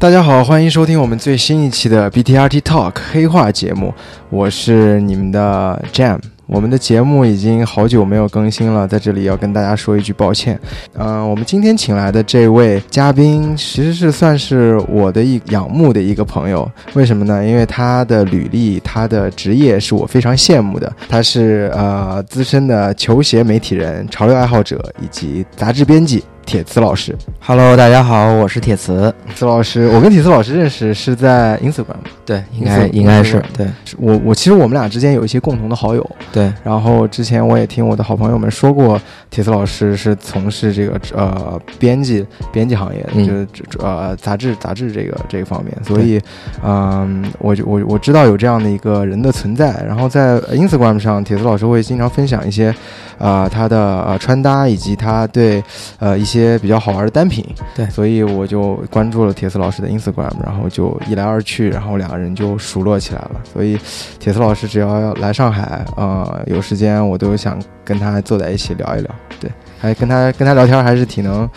大家好，欢迎收听我们最新一期的 BTRT Talk 黑话节目，我是你们的 Jam。我们的节目已经好久没有更新了，在这里要跟大家说一句抱歉。嗯、我们今天请来的这位嘉宾，其实是算是我的一仰慕的一个朋友。为什么呢？因为他的履历、他的职业是我非常羡慕的。他是呃资深的球鞋媒体人、潮流爱好者以及杂志编辑铁磁老师。Hello，大家好，我是铁磁。磁老师，我跟铁磁老师认识是在 Instagram，对，应应该该应该是是对。我我其实我们俩之间有一些共同的好友，对。然后之前我也听我的好朋友们说过，铁磁老师是从事这个呃编辑编辑行业就是呃杂志杂志这个这个方面，所以嗯，我就我我知道有这样的一个人的存在，然后在 Instagram 上，铁磁老师会经常分享一些呃他的呃穿搭以及他对呃一些比较好玩的单品，对所以我就关注了铁丝老师的 Instagram，然后就一来二去，然后两个人就熟络起来了，所以。铁丝老师只要要来上海，呃，有时间我都想跟他坐在一起聊一聊。对，还跟他跟他聊天，还是挺能，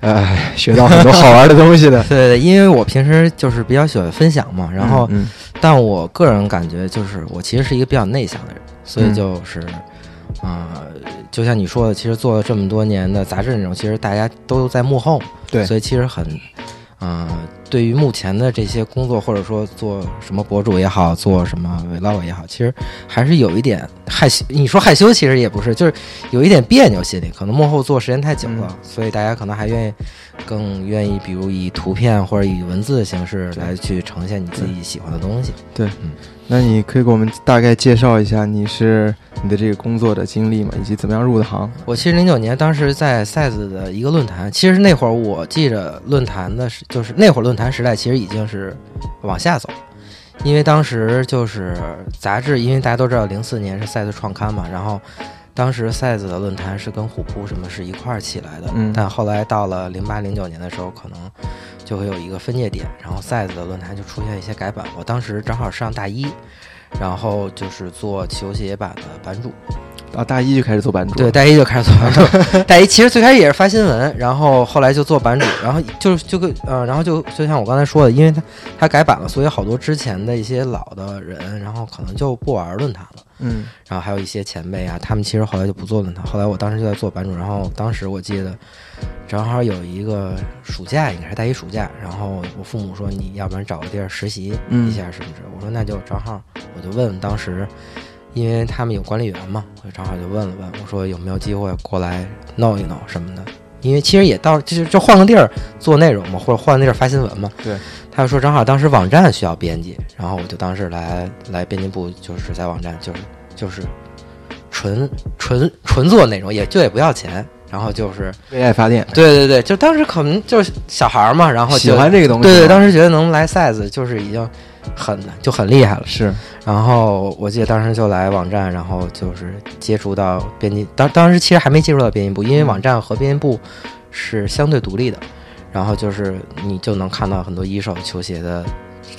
呃，学到很多好玩的东西的。对对，因为我平时就是比较喜欢分享嘛，然后，嗯但我个人感觉就是我其实是一个比较内向的人，所以嗯就是，啊、就像你说的，其实做了这么多年的杂志内容，其实大家都在幕后，对所以其实很，嗯、对于目前的这些工作，或者说做什么博主也好，做什么 vlog 也好，其实还是有一点害羞。你说害羞，其实也不是，就是有一点别扭，心里可能幕后做时间太久了，嗯所以大家可能还愿意更愿意，比如以图片或者以文字的形式来去呈现你自己喜欢的东西。那你可以给我们大概介绍一下你是你的这个工作的经历吗？以及怎么样入的行？我其实零九年当时在 size 的一个论坛，其实那会儿我记着论坛的是，就是那会儿论坛时代其实已经是往下走，因为当时就是杂志，因为大家都知道零四年是 size 创刊嘛，然后当时 size 的论坛是跟虎扑什么是一块儿起来的，嗯但后来到了零八零九年的时候，可能就会有一个分界点，然后 size 的论坛就出现一些改版，我当时正好上大一。然后就是做球鞋版的版主，啊，大一就开始做版主。对，，大一就开始做版主。大一其实最开始也是发新闻，然后后来就做版主，然后就就跟呃，然后就就像我刚才说的，因为他他改版了，所以好多之前的一些老的人，然后可能就不玩论坛了。嗯然后还有一些前辈啊，他们其实后来就不做论坛。后来我当时就在做版主，然后当时我记得正好有一个暑假，应该是大一暑假，然后我父母说你要不然找个地儿实习一下什么之类的。我说那就正好，我就问问当时，因为他们有管理员嘛，我就正好就问了问，我说有没有机会过来弄一弄什么的。因为其实也到就是就换个地儿做内容嘛，或者换个地儿发新闻嘛。对。他就说正好当时网站需要编辑，然后我就当时来来编辑部，就是在网站就是就是纯纯纯做内容，也就也不要钱，然后就是为爱发电，对对对，就当时可能就是小孩儿嘛，然后喜欢这个东西。对对，当时觉得能来 size 就是已经很就很厉害了。是然后我记得当时就来网站，然后就是接触到编辑，当当时其实还没接触到编辑部，因为网站和编辑部是相对独立的。然后就是你就能看到很多一手球鞋的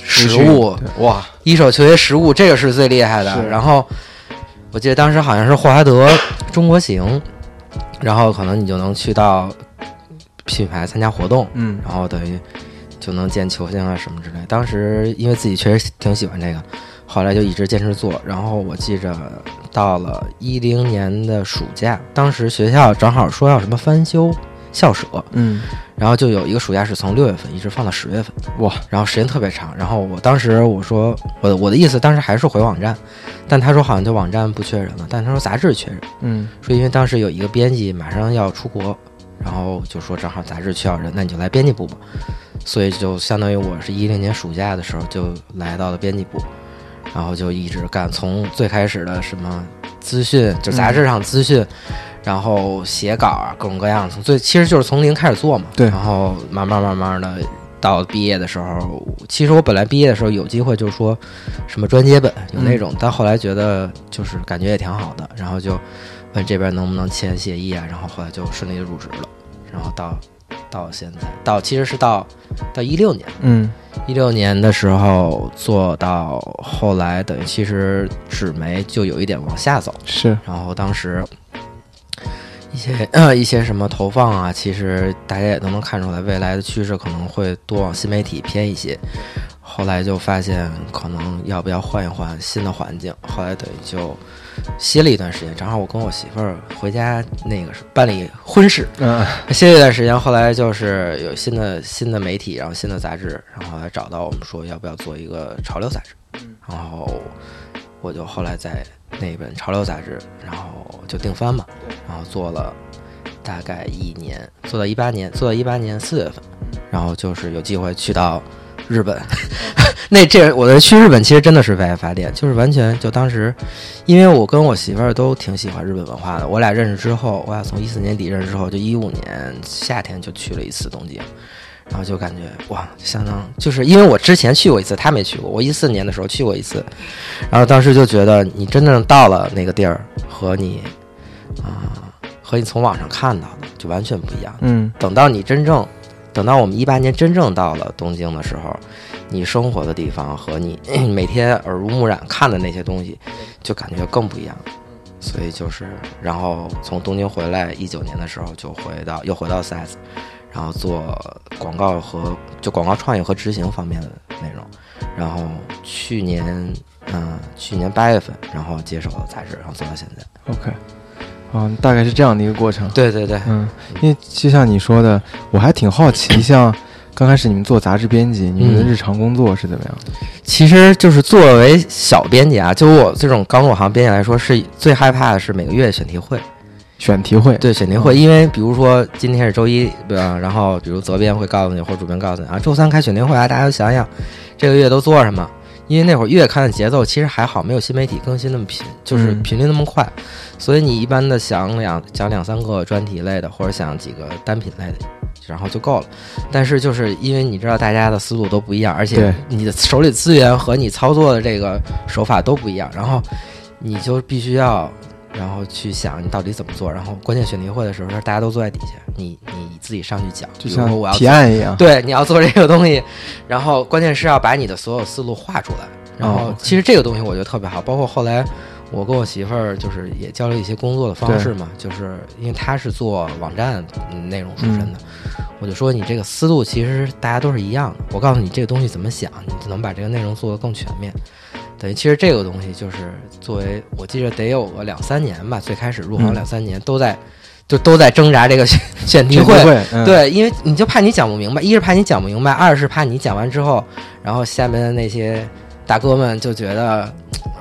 实物，哇，一手球鞋实物，这个是最厉害的。是然后我记得当时好像是霍华德中国行，然后可能你就能去到品牌参加活动，嗯然后等于就能见球星啊什么之类。当时因为自己确实挺喜欢这个，后来就一直坚持做。然后我记着到了一零年的暑假，当时学校正好说要什么翻修校舍，嗯然后就有一个暑假是从六月份一直放到十月份。哇，然后时间特别长。然后我当时我说我的我的意思当时还是回网站，但他说好像就网站不缺人了，但他说杂志缺人，嗯说因为当时有一个编辑马上要出国，然后就说正好杂志需要人，那你就来编辑部吧。所以就相当于我是一零年暑假的时候就来到了编辑部，然后就一直干，从最开始的什么资讯，就杂志上资讯。然后写稿啊，各种各样，从最其实就是从零开始做嘛。对然后慢慢慢慢的到毕业的时候，其实我本来毕业的时候有机会就是说什么专接本有那种，但后来觉得就是感觉也挺好的，然后就问这边能不能签协议啊，然后后来就顺利的入职了，然后到到现在到其实是到到一六年，嗯一六年的时候做到后来等于其实纸媒就有一点往下走。是然后当时一些呃一些什么投放啊，其实大家也都能看出来，未来的趋势可能会多往新媒体偏一些。后来就发现，可能要不要换一换新的环境。后来等于就歇了一段时间，正好我跟我媳妇儿回家那个是办理婚事，嗯。歇了一段时间。后来就是有新的新的媒体，然后新的杂志，然后来找到我们说要不要做一个潮流杂志，然后我就后来在那本潮流杂志，然后就定番嘛，然后做了大概一年，做到一八年，做到一八年四月份，然后就是有机会去到日本。那这我的去日本其实真的是为爱发电，就是完全就当时，因为我跟我媳妇儿都挺喜欢日本文化的，我俩认识之后，我俩从一四年底认识之后，就一五年夏天就去了一次东京。然后就感觉哇，相当就是因为我之前去过一次，他没去过。我一四年的时候去过一次，然后当时就觉得你真正到了那个地儿，和你啊、和你从网上看到的就完全不一样。嗯等到你真正，等到我们一八年真正到了东京的时候，你生活的地方和你 每天耳濡目染看的那些东西，就感觉更不一样。所以就是，然后从东京回来，一九年的时候就回到又回到 CS，然后做广告和就广告创意和执行方面的内容。然后去年，嗯、去年八月份，然后接手了杂志，然后做到现在。，OK，啊，大概是这样的一个过程。对对对，嗯，因为就像你说的，我还挺好奇，像刚开始你们做杂志编辑，你们的嗯日常工作是怎么样的？其实就是作为小编辑啊，就我这种刚入行编辑来说，是最害怕的是每个月选题会。选题会，对选题会，因为比如说今天是周一，对吧？然后比如责编会告诉你，或者主编告诉你啊，周三开选题会啊，大家都想想这个月都做什么。因为那会儿月刊的节奏其实还好，没有新媒体更新那么频，就是嗯频率那么快，所以你一般的想两讲两三个专题类的，或者想几个单品类的，然后就够了。但是就是因为你知道大家的思路都不一样，而且你的手里资源和你操作的这个手法都不一样，然后你就必须要然后去想你到底怎么做，然后关键选题会的时候，大家都坐在底下，你你自己上去讲，就像说我要提案一样。对，你要做这个东西，然后关键是要把你的所有思路画出来。然哦后其实这个东西我觉得特别好，包括后来我跟我媳妇儿就是也交流一些工作的方式嘛，就是因为她是做网站嗯内容出身的，我就说你这个思路其实大家都是一样的，我告诉你这个东西怎么想，你就能把这个内容做得更全面。等于其实这个东西就是作为我记得得有个两三年吧，最开始入行嗯。两三年都在就都在挣扎这个选 选题会，会，嗯，对，因为你就怕你讲不明白，一是怕你讲不明白，二是怕你讲完之后，然后下面的那些大哥们就觉得，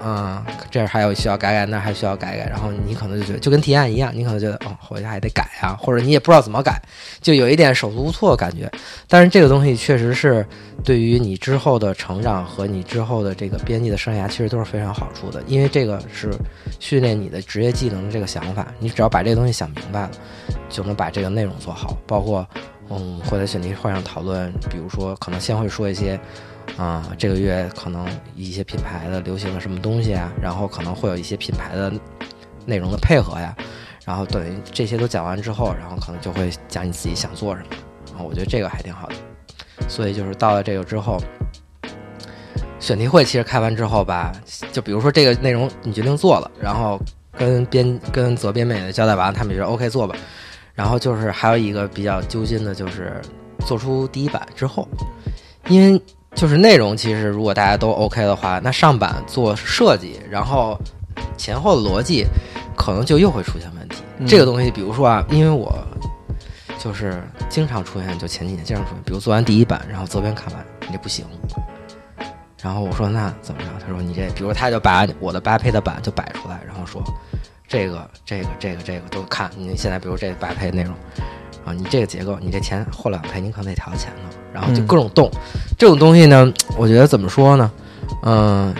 嗯，这儿还有需要改改，那还需要改改，然后你可能就觉得就跟提案一样，你可能觉得哦，回家还得改啊，或者你也不知道怎么改，就有一点手足无措的感觉。但是这个东西确实是对于你之后的成长和你之后的这个编辑的生涯，其实都是非常好处的，因为这个是训练你的职业技能的这个想法，你只要把这个东西想明白了，就能把这个内容做好，包括。嗯，会在选题会上讨论，比如说可能先会说一些，啊、这个月可能一些品牌的流行的什么东西啊，然后可能会有一些品牌的内容的配合呀，然后等于这些都讲完之后，然后可能就会讲你自己想做什么，然后我觉得这个还挺好的，所以就是到了这个之后。选题会其实开完之后吧，就比如说这个内容你决定做了，然后跟编跟责编们也交代完，他们也说 OK 做吧，然后就是还有一个比较揪心的，就是做出第一版之后，因为就是内容其实如果大家都 OK 的话，那上版做设计，然后前后的逻辑可能就又会出现问题。嗯这个东西，比如说啊，因为我就是经常出现，就前几年经常出现，比如做完第一版，然后责编看完你这不行，然后我说那怎么着？他说你这，比如他就把我的八配的版就摆出来，然后说这个这个这个这个都看。你现在比如这八配内容啊，你这个结构，你这前后两配你可能得调前头，然后就嗯各种动。这种东西呢，我觉得怎么说呢？嗯、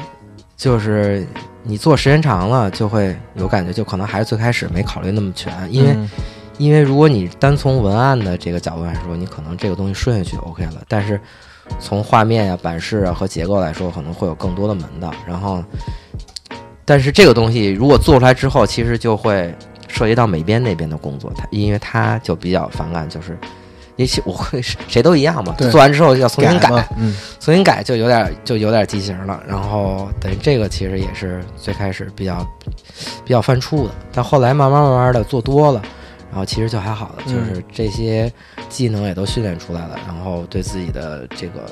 就是你做时间长了，就会有感觉，就可能还是最开始没考虑那么全，因为、嗯因为如果你单从文案的这个角度来说，你可能这个东西顺下去就 OK 了，但是从画面呀、版式啊和结构来说，可能会有更多的门道。然后，但是这个东西如果做出来之后，其实就会涉及到美编那边的工作，他因为他就比较反感，就是。也许我会谁都一样嘛，做完之后要重新改，重新改就有点就有点畸形了。然后等于这个其实也是最开始比较比较犯怵的，但后来慢慢慢慢的做多了，然后其实就还好了，就是这些技能也都训练出来了，然后对自己的这个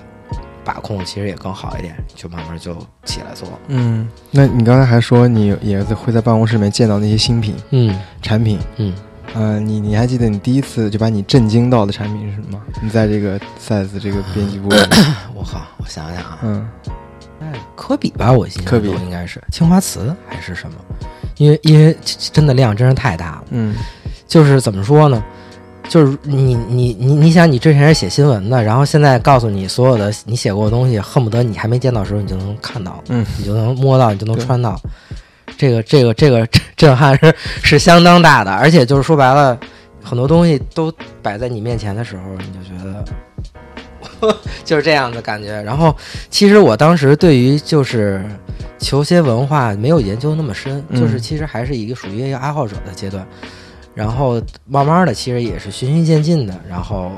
把控其实也更好一点，就慢慢就起来做了。嗯，那你刚才还说你也会在办公室里面见到那些新品嗯产品，嗯，呃，你你还记得你第一次就把你震惊到的产品是什么吗？你在这个 size 这个编辑部 我靠，我想想啊，嗯哎科比吧，我印象科比中应该是青花瓷还是什么？因为因为真的量真是太大了。嗯就是怎么说呢？就是你你你你想，你之前是写新闻的，然后现在告诉你所有的你写过的东西，恨不得你还没见到的时候你就能看到，嗯，你就能摸到，你就能穿到。这个这个这个震撼是是相当大的，而且就是说白了，很多东西都摆在你面前的时候，你就觉得。就是这样的感觉，然后其实我当时对于就是球鞋文化没有研究那么深，嗯。就是其实还是一个属于一个爱好者的阶段，然后慢慢的其实也是循序渐进的，然后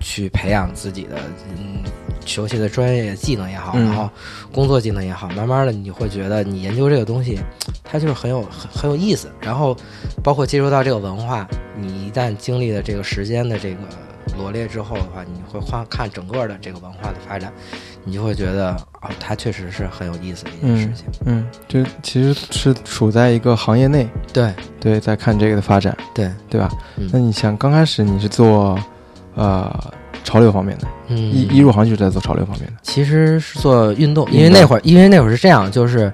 去培养自己的嗯球鞋的专业技能也好，嗯。然后工作技能也好，慢慢的你会觉得你研究这个东西，它就是很有很很有意思，然后包括接触到这个文化，你一旦经历了这个时间的这个罗列之后的话，你会换看整个的这个文化的发展，你就会觉得哦，它确实是很有意思的一件事情。嗯，就其实是处在一个行业内，对对，在看这个的发展，对，对吧？嗯那你想刚开始你是做呃潮流方面的，嗯，一一入行就是在做潮流方面的，其实是做，运动因为那会儿，因为那会儿是这样，就是，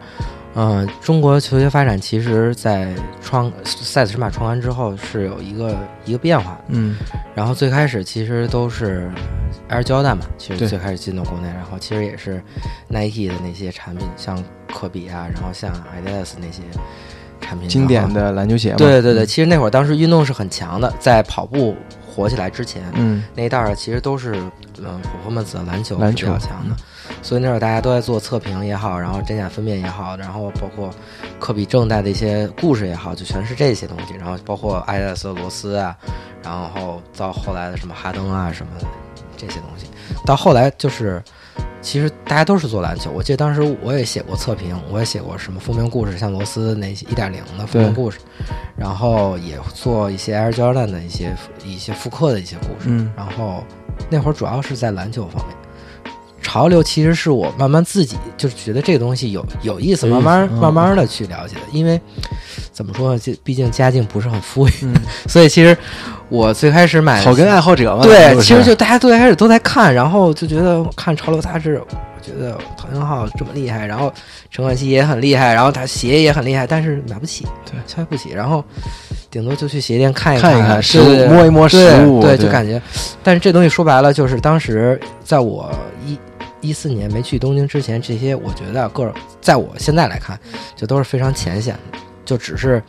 呃，中国球鞋发展其实在创赛斯尺码创完之后是有一个一个变化的。嗯。然后最开始其实都是 Air Jordan 嘛，其实最开始进到国内，然后其实也是 Nike 的那些产品，像科比啊，然后像 Adidas 那些产品，经典。的篮球鞋嘛，对对对，其实那会儿当时运动是很强的，在跑步火起来之前，嗯。那一代儿其实都是嗯 performance 的篮球。是比较强的，所以那会儿大家都在做测评也好，然后真假分辨也好，然后包括科比正代的一些故事也好，就全是这些东西，然后包括艾达斯、罗斯啊，然后到后来的什么哈登啊什么的这些东西，到后来就是。其实大家都是做篮球，我记得当时我也写过测评，我也写过什么封面故事，像罗斯那些一点零的封面故事，然后也做一些 Air Jordan 的一些一些复刻的一些故事，嗯然后那会儿主要是在篮球方面。潮流其实是我慢慢自己就是觉得这个东西有有意思，慢慢嗯慢慢的去了解的。因为怎么说呢，就毕竟家境不是很富裕，嗯，所以其实我最开始买草根爱好者嘛，对，其实就大家最开始都在看，然后就觉得看潮流杂志，我觉得唐英浩这么厉害，然后陈冠希也很厉害，然后他鞋也很厉害，但是买不起，对消费不起，然后顶多就去鞋店看一看一看对实物摸一摸实对物对，对就感觉，但是这东西说白了，就是当时在我一一四年没去东京之前，这些我觉得个在我现在来看，就都是非常浅显的，就只是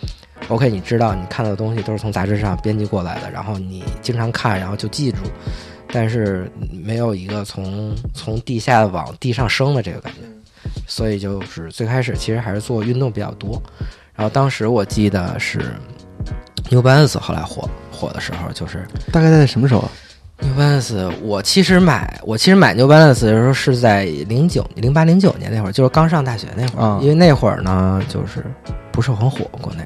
OK，你知道你看到的东西都是从杂志上编辑过来的，然后你经常看，然后就记住，但是没有一个从从地下往地上升的这个感觉，所以就是最开始其实还是做运动比较多，然后当时我记得是 New Balance 后来火火的时候，就是大概在什么时候？New Balance，我其实买我其实买 New Balance 的时候是在零九零八零九年那会儿，就是刚上大学那会儿，啊。因为那会儿呢就是不是很火国内，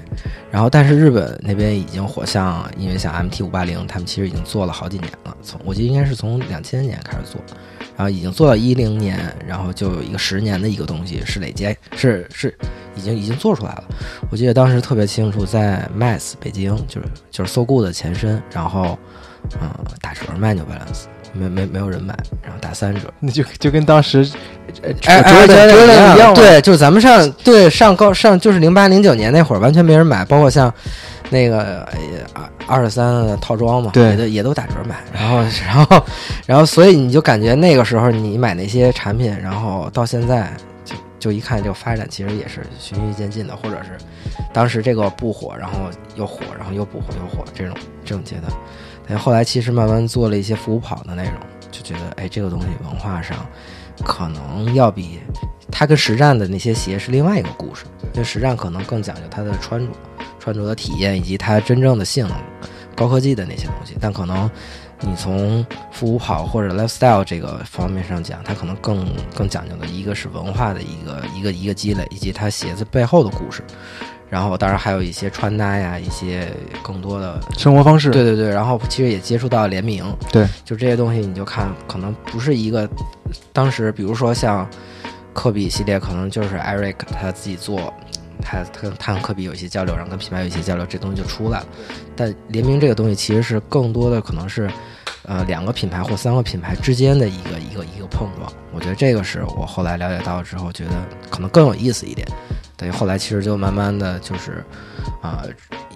然后但是日本那边已经火，像因为像 MT 五八零，他们其实已经做了好几年了，从我记得应该是从两千年开始做，然后已经做到一零年，然后就有一个十年的一个东西是累积，是是已经已经做出来了。我记得当时特别清楚，在 Mass 北京，就是就是 So Good 的前身，然后嗯打折卖 New Balance，没没没有人买，然后打三折。那就就跟当时哎哎卓的对卓的一样，对，就是咱们上对上高上就是零八零九年那会儿，完全没人买，包括像那个哎二二十三的套装嘛，对也都也都打折买，然后然后然后所以你就感觉那个时候你买那些产品，然后到现在就就一看这个发展其实也是循序渐进的，或者是当时这个不火，然后又火，然后又不火又火这种这种阶段，后来其实慢慢做了一些复古跑的内容，就觉得哎这个东西文化上可能要比它跟实战的那些鞋是另外一个故事，因为实战可能更讲究它的穿着、穿着的体验以及它真正的性能、高科技的那些东西，但可能你从复古跑或者 lifestyle 这个方面上讲，它可能更更讲究的一个是文化的一个一个一个积累，以及它鞋子背后的故事。然后当然还有一些穿搭呀，一些更多的生活方式，对对对，然后其实也接触到联名，对，就这些东西你就看，可能不是一个当时，比如说像科比系列，可能就是 Eric 他自己做，他他他跟科比有一些交流，然后跟品牌有一些交流，这东西就出来了。但联名这个东西其实是更多的可能是。呃，两个品牌或三个品牌之间的一个一个一个碰撞，我觉得这个是我后来了解到之后，觉得可能更有意思一点。等于后来其实就慢慢的就是，啊，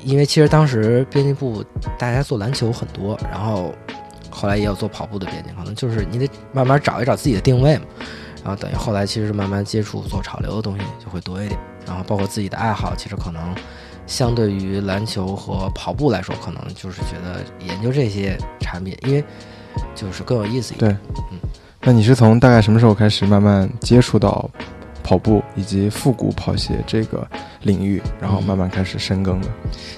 因为其实当时编辑部大家做篮球很多，然后后来也有做跑步的编辑，可能就是你得慢慢找一找自己的定位嘛。然后等于后来其实慢慢接触做潮流的东西就会多一点，然后包括自己的爱好，其实可能。相对于篮球和跑步来说，可能就是觉得研究这些产品，因为就是更有意思一点。对，嗯，那你是从大概什么时候开始慢慢接触到跑步以及复古跑鞋这个领域，然后慢慢开始深耕的？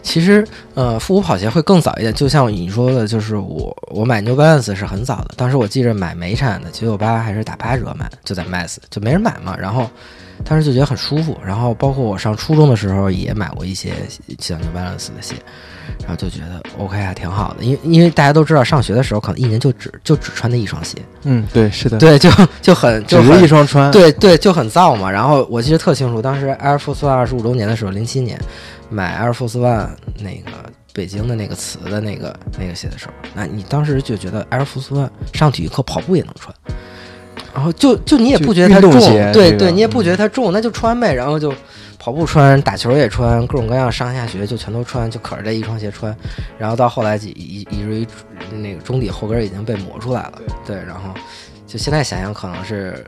其实，呃，复古跑鞋会更早一点。就像你说的，就是我我买 New Balance 是很早的，当时我记着买美产的九九八还是打八折买，就在 Mass 就没人买嘛，然后。当时就觉得很舒服，然后包括我上初中的时候也买过一些像 New Balance 的鞋，然后就觉得 OK 还挺好的，因为因为大家都知道上学的时候可能一年就只就只穿那一双鞋，嗯，对，是的，对，就就很只是一双穿，对对，就很燥嘛。然后我记得特清楚，当时 Air Force One 二十五周年的时候，零七年买 Air Force One 那个北京的那个瓷的那个那个鞋的时候，那你当时就觉得 Air Force One 上体育课跑步也能穿。然后就就你也不觉得它重，对对，你也不觉得它重，那就穿呗。然后就跑步穿，打球也穿，各种各样上下学就全都穿，就可着这一双鞋穿。然后到后来以以至于那个中底后跟已经被磨出来了，对。然后就现在想想，可能是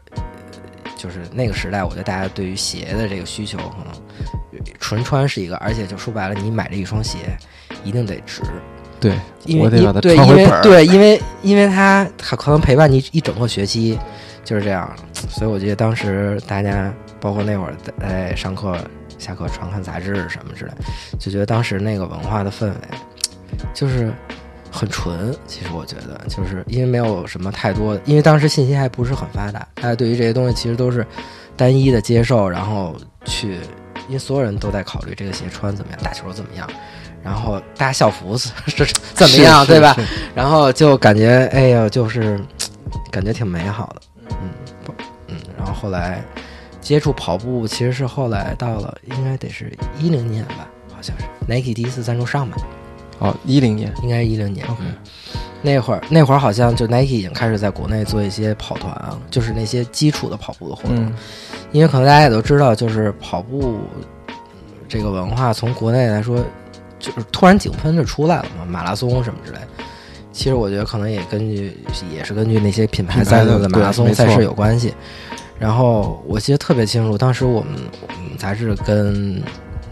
就是那个时代，我觉得大家对于鞋的这个需求，可能纯穿是一个，而且就说白了，你买这一双鞋一定得值。对，因为对，因为对，因为因为它它可能陪伴你一整个学期。就是这样，所以我记得当时大家，包括那会儿在上课、下课传看杂志什么之类，就觉得当时那个文化的氛围就是很纯。其实我觉得，就是因为没有什么太多，因为当时信息还不是很发达，大家对于这些东西其实都是单一的接受，然后去，因为所有人都在考虑这个鞋穿怎么样，打球怎么样，然后大家校服 是怎么样，对吧？然后就感觉，哎呀，就是感觉挺美好的。后后来接触跑步，其实是后来到了，应该得是一零年吧，好像是 Nike 第一次赞助上吧。哦，一零年，应该是一零年。嗯，那会儿那会儿好像就 Nike 已经开始在国内做一些跑团啊，就是那些基础的跑步的活动。因为可能大家也都知道，就是跑步这个文化从国内来说，就是突然井喷就出来了嘛，马拉松什么之类。其实我觉得可能也根据也是根据那些品牌在做的马拉松赛事有关系。然后我记得特别清楚，当时我们杂志跟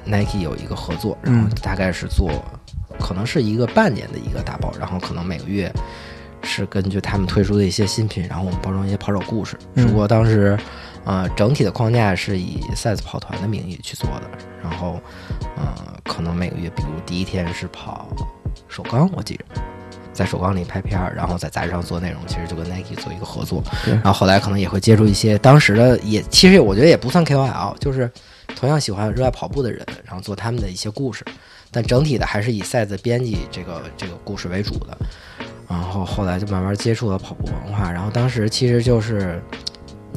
Nike 有一个合作，然后大概是做可能是一个半年的一个打包，然后可能每个月是根据他们推出的一些新品，然后我们包装一些跑手故事。只不过当时啊，整体的框架是以赛子跑团的名义去做的，然后嗯，可能每个月，比如第一天是跑首钢，我记着。在首钢里拍片儿，然后在杂志上做内容，其实就跟 Nike 做一个合作。然后后来可能也会接触一些当时的，也其实我觉得也不算 KOL，就是同样喜欢热爱跑步的人，然后做他们的一些故事。但整体的还是以赛子编辑这个这个故事为主的。然后后来就慢慢接触了跑步文化。然后当时其实就是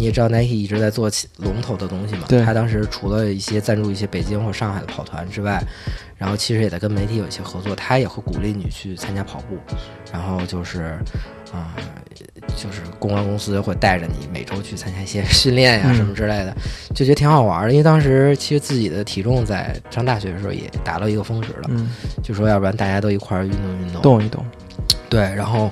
你也知道 Nike 一直在做龙头的东西嘛。他当时除了一些赞助一些北京或上海的跑团之外。然后其实也在跟媒体有一些合作，他也会鼓励你去参加跑步，然后就是，啊，就是公关公司会带着你每周去参加一些 训练呀什么之类的，就觉得挺好玩的。因为当时其实自己的体重在上大学的时候也达到一个峰值了，就说要不然大家都一块儿运动运动，动一动。对，然后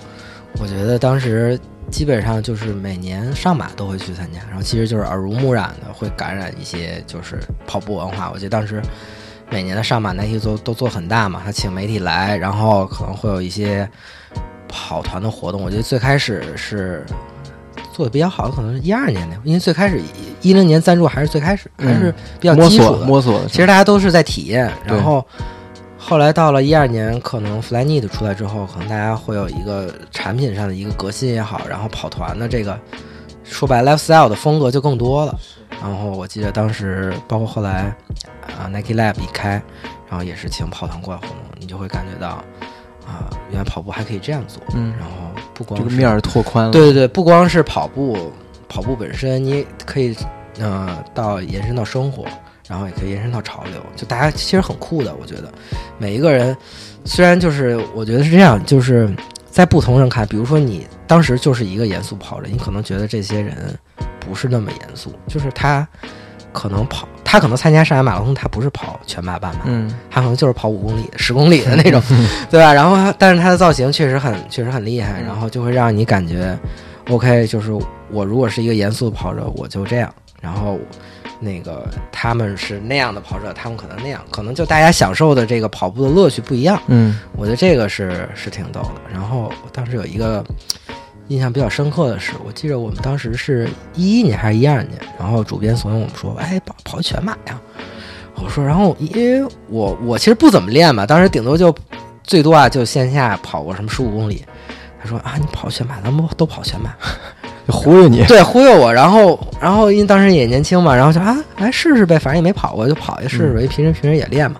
我觉得当时基本上就是每年上马都会去参加，然后其实就是耳濡目染的会感染一些就是跑步文化。我记得当时。每年的上马 Nike 做都做很大嘛，他请媒体来，然后可能会有一些跑团的活动。我觉得最开始是做的比较好的，可能是一二年那会因为最开始一零年赞助还是最开始还是比较基础的摸索的。其实大家都是在体验，然后后来到了一二年，可能 Flyknit 出来之后，可能大家会有一个产品上的一个革新也好，然后跑团的这个说白 lifestyle 的风格就更多了。然后我记得当时，包括后来啊 Nike Lab 一开，然后也是请跑团过来活动，你就会感觉到啊，原来跑步还可以这样做。嗯，然后不光是这个面儿拓宽了。对对对，不光是跑步，跑步本身，你可以呃到延伸到生活，然后也可以延伸到潮流，就大家其实很酷的，我觉得每一个人虽然就是我觉得是这样，就是在不同人看，比如说你当时就是一个严肃跑者，你可能觉得这些人不是那么严肃，就是他可能跑，他可能参加上海马拉松，他不是跑全马、半马，嗯他可能就是跑五公里、十公里的那种，对吧？然后他，但是他的造型确实很、确实很厉害，然后就会让你感觉，OK，就是我如果是一个严肃的跑者，我就这样。然后那个他们是那样的跑者，他们可能那样，可能就大家享受的这个跑步的乐趣不一样。嗯我觉得这个是是挺逗的。然后我当时有一个印象比较深刻的是，我记得我们当时是一一年还是一二年，然后主编怂恿我们说，哎，跑跑全马呀。我说，然后因为我我其实不怎么练嘛，当时顶多就最多啊就线下跑过什么十五公里。他说啊，你跑全马，咱们都跑全马。就忽悠你。对，忽悠我。然后，然后因为当时也年轻嘛，然后就啊，来试试呗，反正也没跑过，就跑一试试呗。平时平时也练嘛，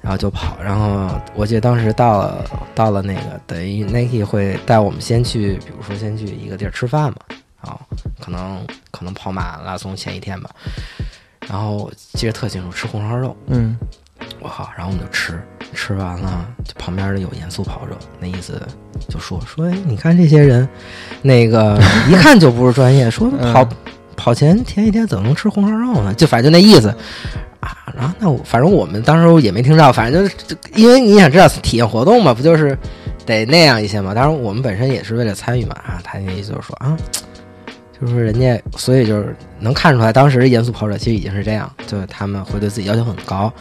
然后就跑。然后我记得当时到了到了那个，等于 Nike 会带我们先去，比如说先去一个地儿吃饭嘛，然后可能可能跑马拉松前一天吧。然后记得特清楚，吃红烧肉，嗯我靠，然后我们就吃，吃完了，就旁边的有严肃跑者，那意思就说说，哎，你看这些人，那个一看就不是专业，说嗯跑、跑前前一天怎么能吃红烧肉呢？就反正就那意思啊。然后那我反正我们当时也没听到，反正就是就因为你想知道体验活动嘛，不就是得那样一些嘛？当然我们本身也是为了参与嘛啊。他那意思就是说啊。就是人家，所以就是能看出来，当时严肃跑者其实已经是这样，就是他们会对自己要求很高，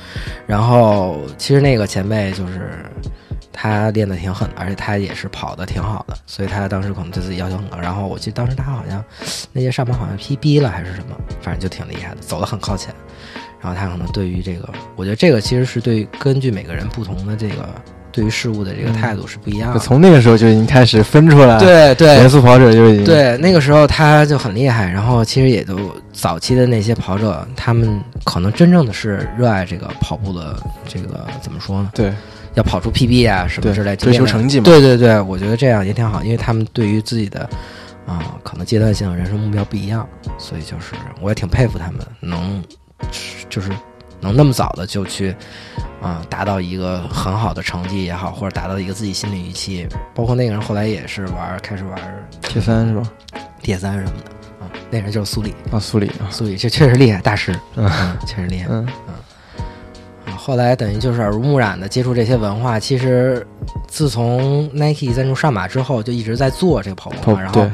然后其实那个前辈就是他练得挺狠，而且他也是跑得挺好的，所以他当时可能对自己要求很高。然后我记得当时他好像那些上班好像 PB 了还是什么，反正就挺厉害的，走得很靠前。然后他可能对于这个，我觉得这个其实是对根据每个人不同的这个对于事物的这个态度是不一样的。就从那个时候就已经开始分出来，，对对严肃跑者就已经，对，那个时候他就很厉害，然后其实也都早期的那些跑者，他们可能真正的是热爱这个跑步的这个怎么说呢？对要跑出 PB 啊什么对之类，追求成绩嘛对对对，我觉得这样也挺好，因为他们对于自己的啊、可能阶段性的人生目标不一样，所以就是我也挺佩服他们能就是能那么早的就去啊、达到一个很好的成绩也好，或者达到一个自己心理预期，包括那个人后来也是玩开始玩铁三是吧？铁三什么的啊，那人就是苏里，啊，苏里啊，苏里这确实厉害，大师，嗯嗯，确实厉害。嗯嗯后来等于就是耳濡目染的接触这些文化，其实自从 Nike 赞助上马之后，就一直在做这个跑文跑化，然后对，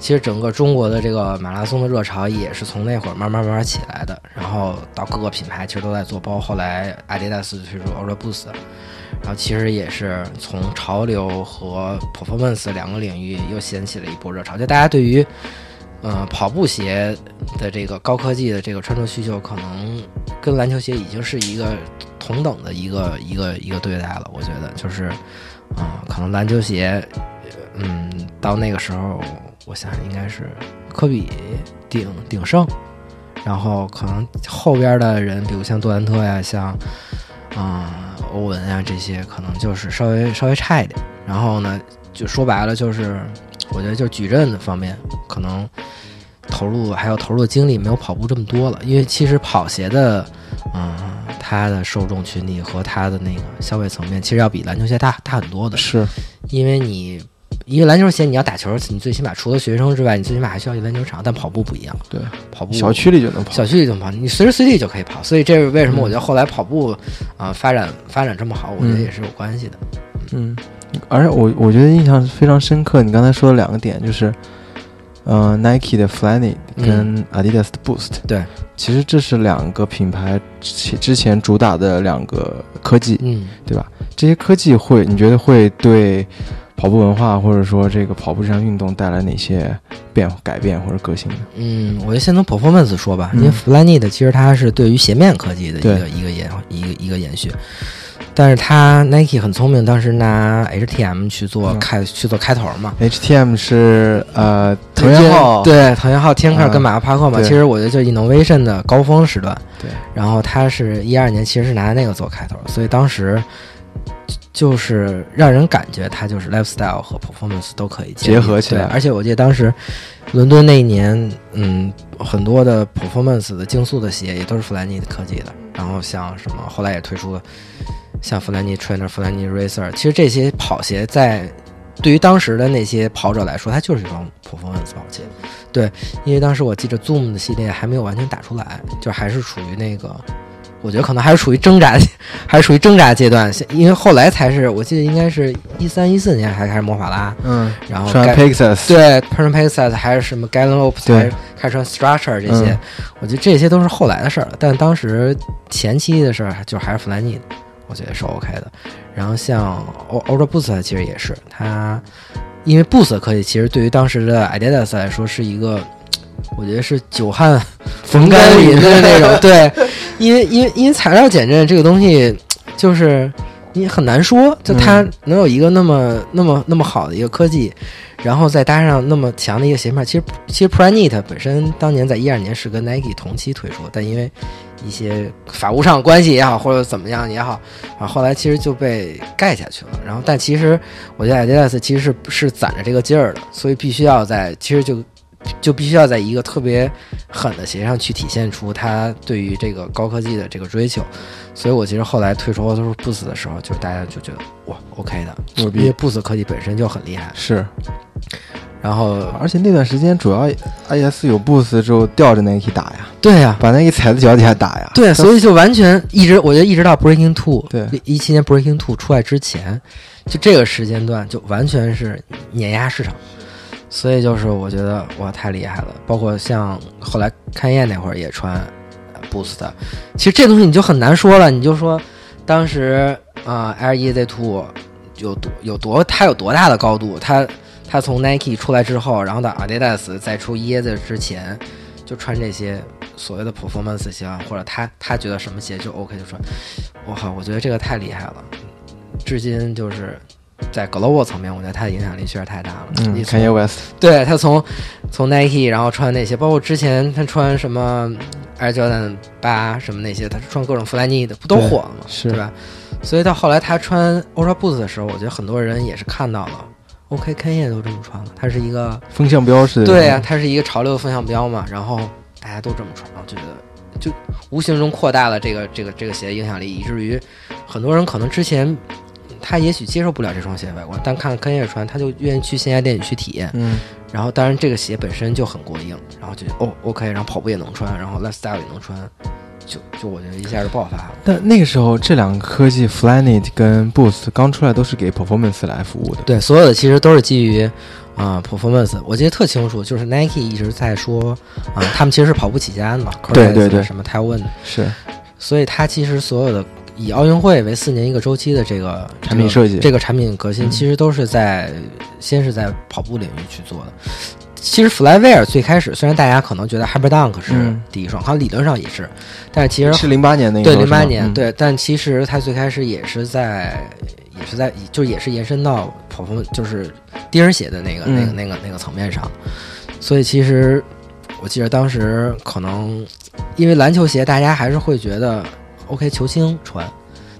其实整个中国的这个马拉松的热潮也是从那会儿慢慢慢慢起来的，然后到各个品牌其实都在做，包括后来阿迪达斯推出 Ultra Boost，然后其实也是从潮流和 performance 两个领域又掀起了一波热潮，就大家对于呃跑步鞋的这个高科技的这个穿着需求，可能跟篮球鞋已经是一个同等的一个一个一个对待了。我觉得就是啊、可能篮球鞋，嗯，到那个时候，我想应该是科比鼎鼎盛，然后可能后边的人，比如像杜兰特呀，像啊、欧文呀这些，可能就是稍微稍微差一点。然后呢，就说白了就是，我觉得就是矩阵的方面，可能投入还有投入的精力没有跑步这么多了，因为其实跑鞋的，嗯，它的受众群体和它的那个消费层面，其实要比篮球鞋大大很多的。是因为你因为篮球鞋你要打球，你最起码除了学生之外，你最起码还需要一篮球场，但跑步不一样，对，跑步小区里就能跑，小区里就能跑，你随时随地就可以跑，所以这是为什么我觉得后来跑步啊、发展发展这么好，我觉得嗯。也是有关系的。嗯，而且我我觉得印象非常深刻，你刚才说的两个点就是，呃，Nike 的 Flyknit 跟 Adidas 的 Boost，、对，其实这是两个品牌之之前主打的两个科技，嗯。对吧？这些科技会，你觉得会对跑步文化或者说这个跑步这项运动带来哪些变改变或者革新呢？嗯，我就先从 performance 说吧，嗯因为 Flyknit 其实它是对于鞋面科技的一个一个延一个一个延续，但是它 Nike 很聪明，当时拿 HTM 去做嗯开、去做开头嘛。HTM 是呃藤原浩对藤原浩、天克嗯跟马克帕克嘛，对其实我觉得就是 innovation 的高峰时段。对，然后他是一二年，其实是拿那个做开头，所以当时就是让人感觉它就是 lifestyle 和 performance 都可以结合起来而且我记得当时伦敦那一年，嗯，很多的 performance 的竞速的鞋也都是弗兰尼科技的，然后像什么后来也推出了像弗兰尼 Trainer、弗兰尼 Racer，其实这些跑鞋在对于当时的那些跑者来说，它就是一双 performance 跑鞋。对，因为当时我记着 Zoom 的系列还没有完全打出来，就还是处于那个，我觉得可能还是处于挣扎，还是处于挣扎阶段。因为后来才是，我记得应该是一三一四年还开始魔法拉，嗯，然后穿 Pegasus 对 p e r n p e x a s 还是什么 Galen Lopes 对开始穿 Structure 这些，嗯我觉得这些都是后来的事儿了。但当时前期的事儿就还是弗兰尼，我觉得是 OK 的。然后像 O- Ultra Boost 其实也是，它因为 Boost 科技其实对于当时的 Adidas 来说是一个，我觉得是久旱逢甘霖的那种。对，因为因为因为材料减震这个东西就是。你很难说，就它能有一个那么、那么那么好的一个科技，然后再搭上那么强的一个鞋面，其实其实 Pranit 本身当年在一二年是跟 Nike 同期推出，但因为一些法务上关系也好，或者怎么样也好，啊，后来其实就被盖下去了。然后，但其实我觉得 Adidas 其实是是攒着这个劲儿的，所以必须要在其实就就必须要在一个特别狠的鞋上去体现出他对于这个高科技的这个追求。所以我其实后来退出 Auto Boost 的时候，就是大家就觉得哇 OK 的，牛因为逼 Boost 科技本身就很厉害。是，然后而且那段时间主要 IS 有 Boost 之后吊着 Nike 打呀，对呀、把 Nike 踩在脚底下打呀。对，所以就完全一直，我觉得一直到 Breaking Two，对。一七年 Breaking Two 出来之前，就这个时间段就完全是碾压市场，所以就是我觉得哇太厉害了。包括像后来开业那会儿也穿 Boost，其实这东西你就很难说了，你就说当时啊、Air E Z Two 有多有多它有多大的高度，它它从 Nike 出来之后，然后到 Adidas 再出椰子之前，就穿这些所谓的 performance 鞋，或者他他觉得什么鞋就 OK 就穿。我靠，我觉得这个太厉害了，至今就是在 global 层面，我觉得他的影响力确实太大了。嗯，Kanye West，对他从从 Nike，然后穿那些，包括之前他穿什么 Air Jordan 八什么那些，他穿各种弗兰尼的，不都火了吗？是吧？所以到后来他穿 Ultra Boost 的时候，我觉得很多人也是看到了，OK，开业都这么穿了，他是一个风向标式的。对呀、他是一个潮流的风向标嘛，然后大家都这么穿，然后就觉得就无形中扩大了这个这个这个鞋的影响力，以至于很多人可能之前他也许接受不了这双鞋的外观，但看坑叶穿，他就愿意去线下店里去体验。嗯，然后当然这个鞋本身就很过硬，然后就哦 OK，然后跑步也能穿，然后 lifestyle 也能穿，就就我觉得一下就爆发了。但那个时候这两个科技 Flyknit 跟 Boost 刚出来都是给 performance 来服务的。对，所有的其实都是基于啊、performance。我记得特清楚，就是 Nike 一直在说啊、他们其实是跑步起家的嘛，对对对什么 Taiwan，是所以它其实所有的以奥运会为四年一个周期的这个产品设计这个产品革新，嗯其实都是在先是在跑步领域去做的。其实 Flyware 最开始虽然大家可能觉得 Hyperdunk 是嗯第一双，好像理论上也是，但是其实是零八年那个对零八年、嗯对，但其实它最开始也是在也是在就也是延伸到跑步就是低人鞋的那个、那个嗯那个那个层面上，所以其实我记得当时可能因为篮球鞋大家还是会觉得 OK 球星穿，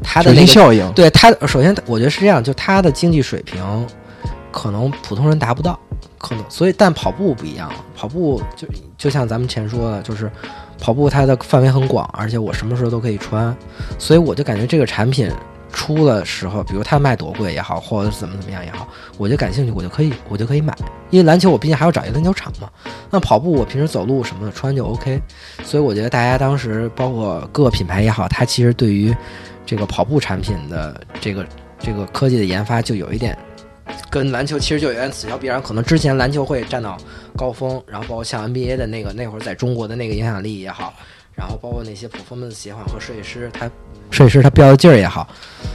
他的球那个星效应。对他首先我觉得是这样，就他的经济水平可能普通人达不到，可能所以但跑步不一样，跑步就就像咱们前说的，就是跑步它的范围很广，而且我什么时候都可以穿，所以我就感觉这个产品出的时候，比如它卖多贵也好，或者怎么怎么样也好，我就感兴趣，我就可以我就可以买，因为篮球我毕竟还要找一个篮球场嘛，那跑步我平时走路什么的穿就 OK，所以我觉得大家当时包括各个品牌也好，它其实对于这个跑步产品的这个这个科技的研发就有一点。跟篮球其实就有点此消彼长，可能之前篮球会占到高峰，然后包括像 NBA 的那个那会儿在中国的那个影响力也好，然后包括那些 performance 协会和设计师，他摄影师他标的劲儿也好，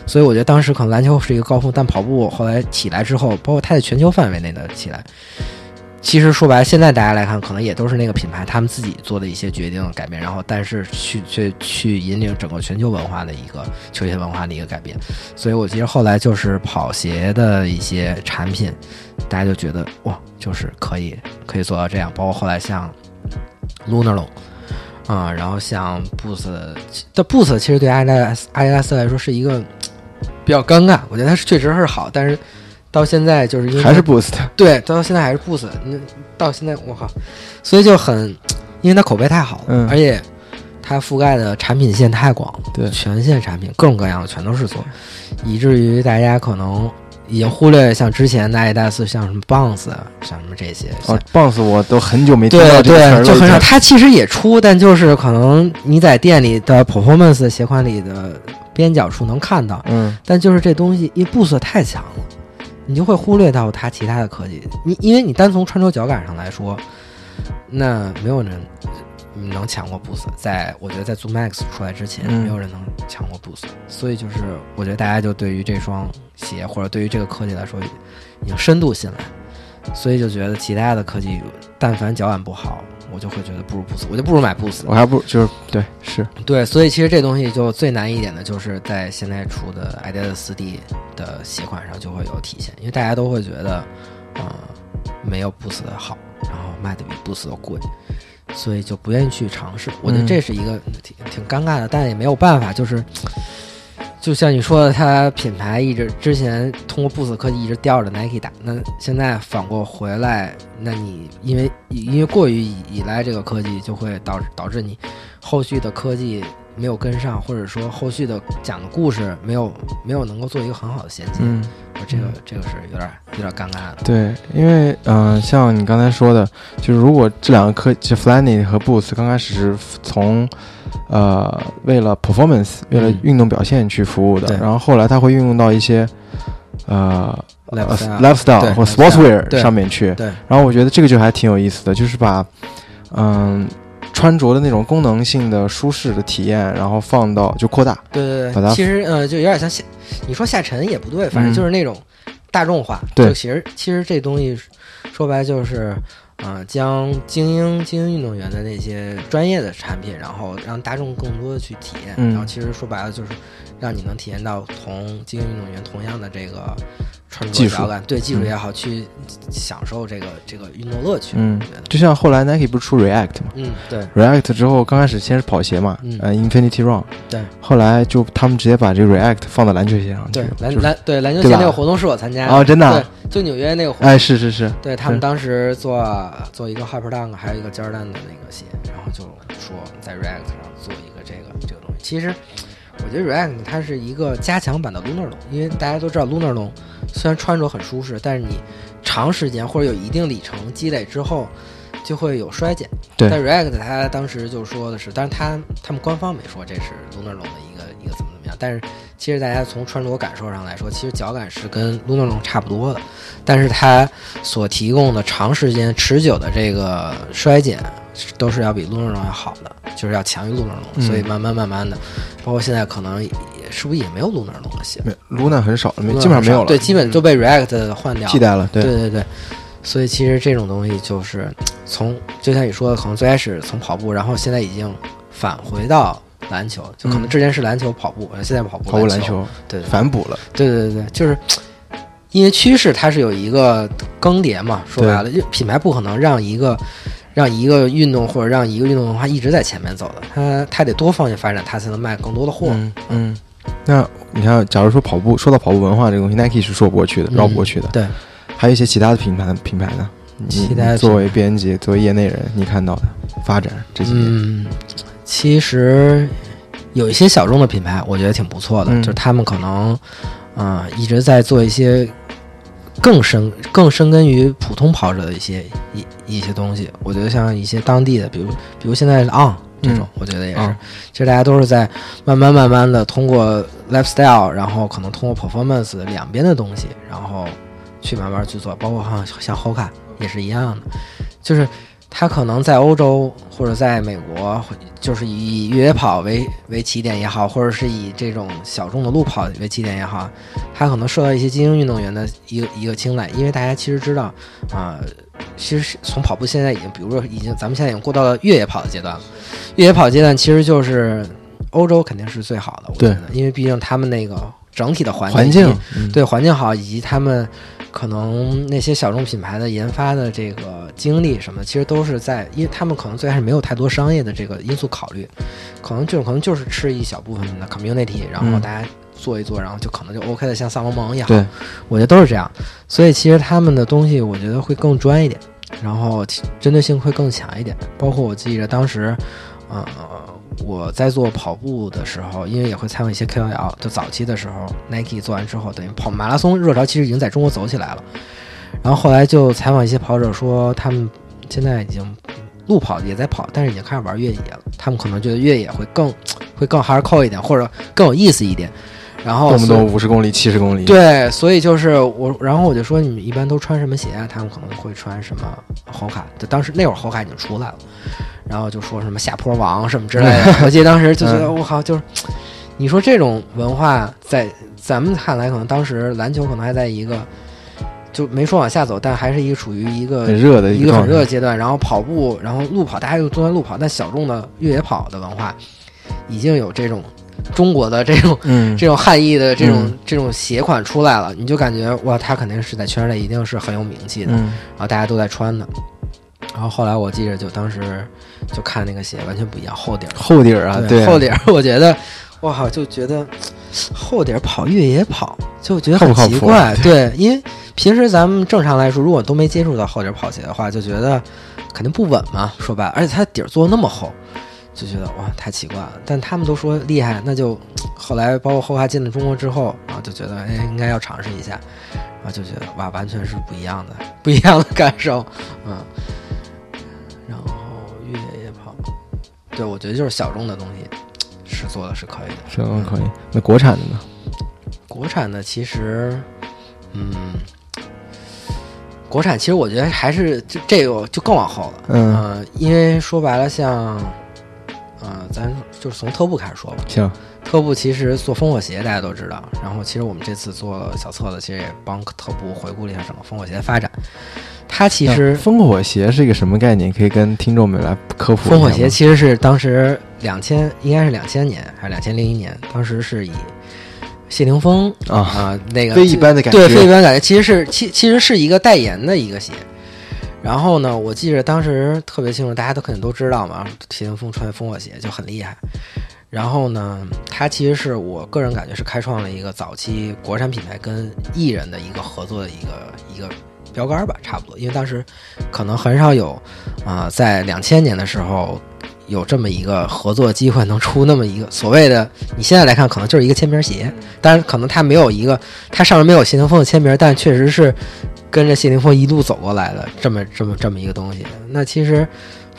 所以我觉得当时可能篮球是一个高峰，但跑步后来起来之后，包括它在全球范围内的起来，其实说白了，现在大家来看，可能也都是那个品牌他们自己做的一些决定改变，然后但是去去去引领整个全球文化的一个球鞋文化的一个改变。所以我其实后来就是跑鞋的一些产品，大家就觉得哇，就是可以可以做到这样。包括后来像 Lunarlon 啊、然后像 Boost 的 Boost 其实对阿迪达斯阿迪达斯来说是一个比较尴尬，我觉得它是确实是好，但是到现在就是因为还是 Boost，对，到现在还是 Boost，那到现在我靠，所以就很，因为它口碑太好了，嗯而且它覆盖的产品线太广，对全线产品各种各样的全都是做，以至于大家可能已经忽略像之前的阿迪达斯，像什么 Bounce，啊像什么这些，像哦，Bounce 我都很久没听到对这个词儿了对，就很少。它其实也出，但就是可能你在店里的 Performance 鞋款里的边角处能看到，嗯，但就是这东西，因为 Boost 太强了，你就会忽略到它其他的科技。你因为你单从穿着脚感上来说，那没有人能抢过 Boost。在我觉得在 Zoom Max 出来之前，嗯没有人能抢过 Boost。所以就是我觉得大家就对于这双鞋或者对于这个科技来说，已经深度信赖，所以就觉得其他的科技，但凡脚感不好。我就会觉得不如 Boost，我就不如买 Boost。我还不就是对是，对，所以其实这东西就最难一点的，就是在现在出的 Adidas 四 D 的鞋款上就会有体现，因为大家都会觉得，呃，没有 Boost 的好，然后卖的比 Boost 的贵，所以就不愿意去尝试。我觉得嗯这是一个挺挺尴尬的，但也没有办法，就是。就像你说的，它品牌一直之前通过 Boost 科技一直吊着 Nike 打，那现在反过回来，那你因为因为过于依依赖这个科技，就会导致导致你后续的科技没有跟上，或者说后续的讲的故事没有没有能够做一个很好的衔接，嗯。我这个这个是有点有点尴尬的。对，因为嗯、呃像你刚才说的，就是如果这两个科，就 Flyknit 和 Boost 刚开始是从呃为了 performance，为了嗯运动表现去服务的，对然后后来它会运用到一些呃 Lifestyle 或 lifestyle，sportswear 上面去，对然后我觉得这个就还挺有意思的，就是把嗯。穿着的那种功能性的舒适的体验，然后放到就扩大，对对把它对，其实呃就有点像下，你说下沉也不对，反正嗯就是那种大众化。对就其实其实这东西说白了就是。呃，将精英精英运动员的那些专业的产品，然后让大众更多的去体验，嗯然后其实说白了就是让你能体验到同精英运动员同样的这个穿技术。着脚感，对技术嗯。也好，去享受这个这个运动乐趣。嗯就像后来 Nike 不是出 React 嘛嗯，对，React 之后刚开始先是跑鞋嘛，嗯。呃，Infinity Run，对。后来就他们直接把这个 React 放到篮球鞋上去对篮篮对篮球鞋那个活动是我参加的哦，真的啊，对，就纽约那个活动，哎，是是是，对他们当时做做一个 Hyper Dunk，还有一个 Jordan 的那个鞋，然后就说在 React 上做一个这个这个东西。其实我觉得 React 它是一个加强版的 Lunar 龙，因为大家都知道 Lunar 龙虽然穿着很舒适，但是你长时间或者有一定里程积累之后。就会有衰减，对但 React 它当时就说的是，但是它他们官方没说这是 Lunar 龙的一个一个怎么怎么样，但是其实大家从穿着感受上来说，其实脚感是跟 Lunar 龙差不多的，但是它所提供的长时间持久的这个衰减，都是要比 Lunar 龙要好的，就是要强于 Lunar 龙，嗯。所以慢慢慢慢的，包括现在可能也是不是也没有 Lunar 龙的鞋，没 Luna 很少，没 Lunar 基本上没有了，对，基本都被 React 换掉了。替。代了，对。对对，所以其实这种东西就是从就像你说的，可能最开始从跑步，然后现在已经返回到篮球，就可能嗯。之前是篮球跑步，现在跑步跑步篮球，球对。对反哺了，对对对对，就是因为趋势它是有一个更迭嘛，说白了，品牌不可能让一个。让一个运动或者让一个运动文化一直在前面走的，它它得多方向发展，它才能卖更多的货。嗯嗯。那你看，假如说跑步，说到跑步文化这个东西，Nike 是说不过去的，绕不过去的。对，还有一些其他的品牌品牌呢？你其他作为编辑，作为业内人，你看到的发展这几年，嗯，其实有一些小众的品牌，我觉得挺不错的，嗯就是他们可能，啊、一直在做一些更深、更深根于普通跑者的一些一一些东西。我觉得像一些当地的，比如比如现在的 On 这种，我觉得也是。啊其实大家都是在慢慢慢慢的通过 lifestyle，然后可能通过 performance 两边的东西，然后去慢慢去做，包括像像 Hoka 也是一样的，就是他可能在欧洲或者在美国，就是以越野跑为为起点也好，或者是以这种小众的路跑为起点也好，他可能受到一些精英运动员的一个一个青睐，因为大家其实知道啊、其实是从跑步现在已经，比如说已经咱们现在已经过到了越野跑的阶段了，越野跑阶段其实就是欧洲肯定是最好的，我觉对。得，因为毕竟他们那个整体的环环境对环境好，以及他们可能那些小众品牌的研发的这个经历什么，其实都是在，因为他们可能最开始没有太多商业的这个因素考虑，可能就可能就是吃一小部分的 community，然后嗯大家做一做，然后就可能就 OK 的，像萨蒙蒙一样，对，我觉得都是这样。所以其实他们的东西，我觉得会更专一点，然后其针对性会更强一点。包括我记着当时，呃，我在做跑步的时候，因为也会采访一些 KOL，就早期的时候，Nike 做完之后，等于跑马拉松热潮其实已经在中国走起来了。然后后来就采访一些跑者说，他们现在已经路跑也在跑，但是已经开始玩越野了。他们可能觉得越野会更 会更 hardcore 一点，或者更有意思一点。然后动不动五十公里、七十公里，，对，所以就是我，然后我就说你们一般都穿什么鞋啊？他们可能会穿什么猴卡，就当时那会儿猴卡已经出来了，然后就说什么下坡王什么之类的。我记得当时就觉得嗯我靠，就是你说这种文化在咱们看来，可能当时篮球可能还在一个就没说往下走，但还是一个处于一个很热的一个很热的阶段。然后跑步，然后路跑，大家又都在路跑，但小众的越野跑的文化已经有这种中国的这种嗯，这种汉译的这种、嗯这种鞋款出来了，你就感觉哇，它肯定是在圈内一定是很有名气的，然嗯，后大家都在穿的。然后后来我记着，就当时就看那个鞋完全不一样，厚底儿，厚底儿啊，对，厚底儿，我觉得我靠，就觉得厚底儿跑越野跑，就觉得很奇怪。对，因为平时咱们正常来说，如果都没接触到厚底儿跑鞋的话，就觉得肯定不稳嘛。说白了，而且它底儿做的那么厚，就觉得哇太奇怪了。但他们都说厉害，那就后来包括后来进了中国之后，然后就觉得哎应该要尝试一下，然后就觉得哇完全是不一样的不一样的感受，嗯。对我觉得就是小众的东西是做的是可以的。是嗯可以。那国产的呢？国产的其实，嗯，国产其实我觉得还是这这个就更往后了，嗯，呃，因为说白了像，呃，咱就是从特步开始说吧。行，特步其实做烽火鞋大家都知道，然后其实我们这次做小册子，其实也帮特步回顾了一下整个烽火鞋的发展。它其实烽火鞋是一个什么概念？可以跟听众们来科普。烽火鞋其实是当时两千，应该是两千年还是两千零一年，当时是以谢霆锋啊，啊、那个非一般的感觉，对非一般感觉，其实是其其实是一个代言的一个鞋。然后呢，我记着当时特别清楚，大家都肯定都知道嘛，谢霆锋穿烽火鞋就很厉害。然后呢，它其实是我个人感觉是开创了一个早期国产品牌跟艺人的一个合作的一个一个标杆吧，差不多。因为当时可能很少有啊、在两千年的时候有这么一个合作机会，能出那么一个所谓的，你现在来看可能就是一个签名鞋，但是可能它没有一个，它上面没有谢霆锋的签名，但确实是跟着谢霆锋一路走过来的这么这么这么一个东西。那其实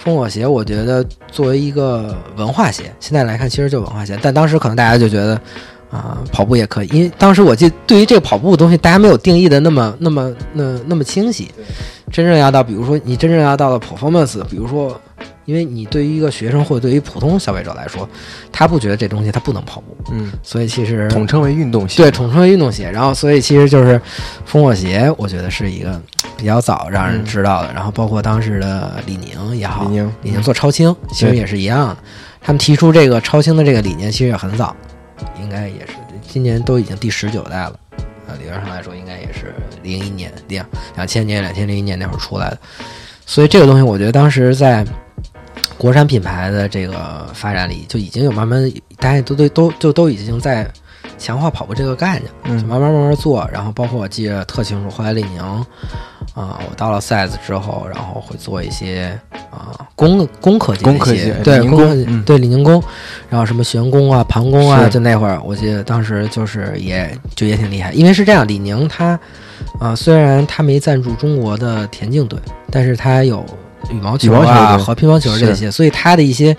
烽火鞋，我觉得作为一个文化鞋，现在来看其实就文化鞋，但当时可能大家就觉得。啊，跑步也可以，因为当时我记得对于这个跑步的东西，大家没有定义的那么、那么、那那么清晰。真正要到，比如说你真正要到了 performance，比如说，因为你对于一个学生或者对于普通消费者来说，他不觉得这东西他不能跑步，嗯，所以其实统称为运动鞋。对，统称为运动鞋。然后，所以其实就是烽火鞋，我觉得是一个比较早让人知道的。然后，包括当时的李宁也好，李宁，李宁做超轻，其实也是一样的。他们提出这个超轻的这个理念，其实也很早，应该也是今年都已经第十九代了。啊，理论上来说，应该也是零一年、两两千年、两千零一年那会儿出来的。所以这个东西，我觉得当时在国产品牌的这个发展里，就已经有慢慢，大家都都都就都已经在强化跑步这个概念。就嗯慢慢慢慢做，然后包括我记得特清楚，后来李宁，啊、我到了 size 之后，然后会做一些啊、攻攻壳级的一些攻壳级对李宁攻壳级攻嗯对李宁工，然后什么旋弓啊、盘工啊，就那会儿，我记得当时就是也就也挺厉害，因为是这样，李宁他啊、虽然他没赞助中国的田径队，但是他有。羽毛球啊和乒乓球这些，所以它的一些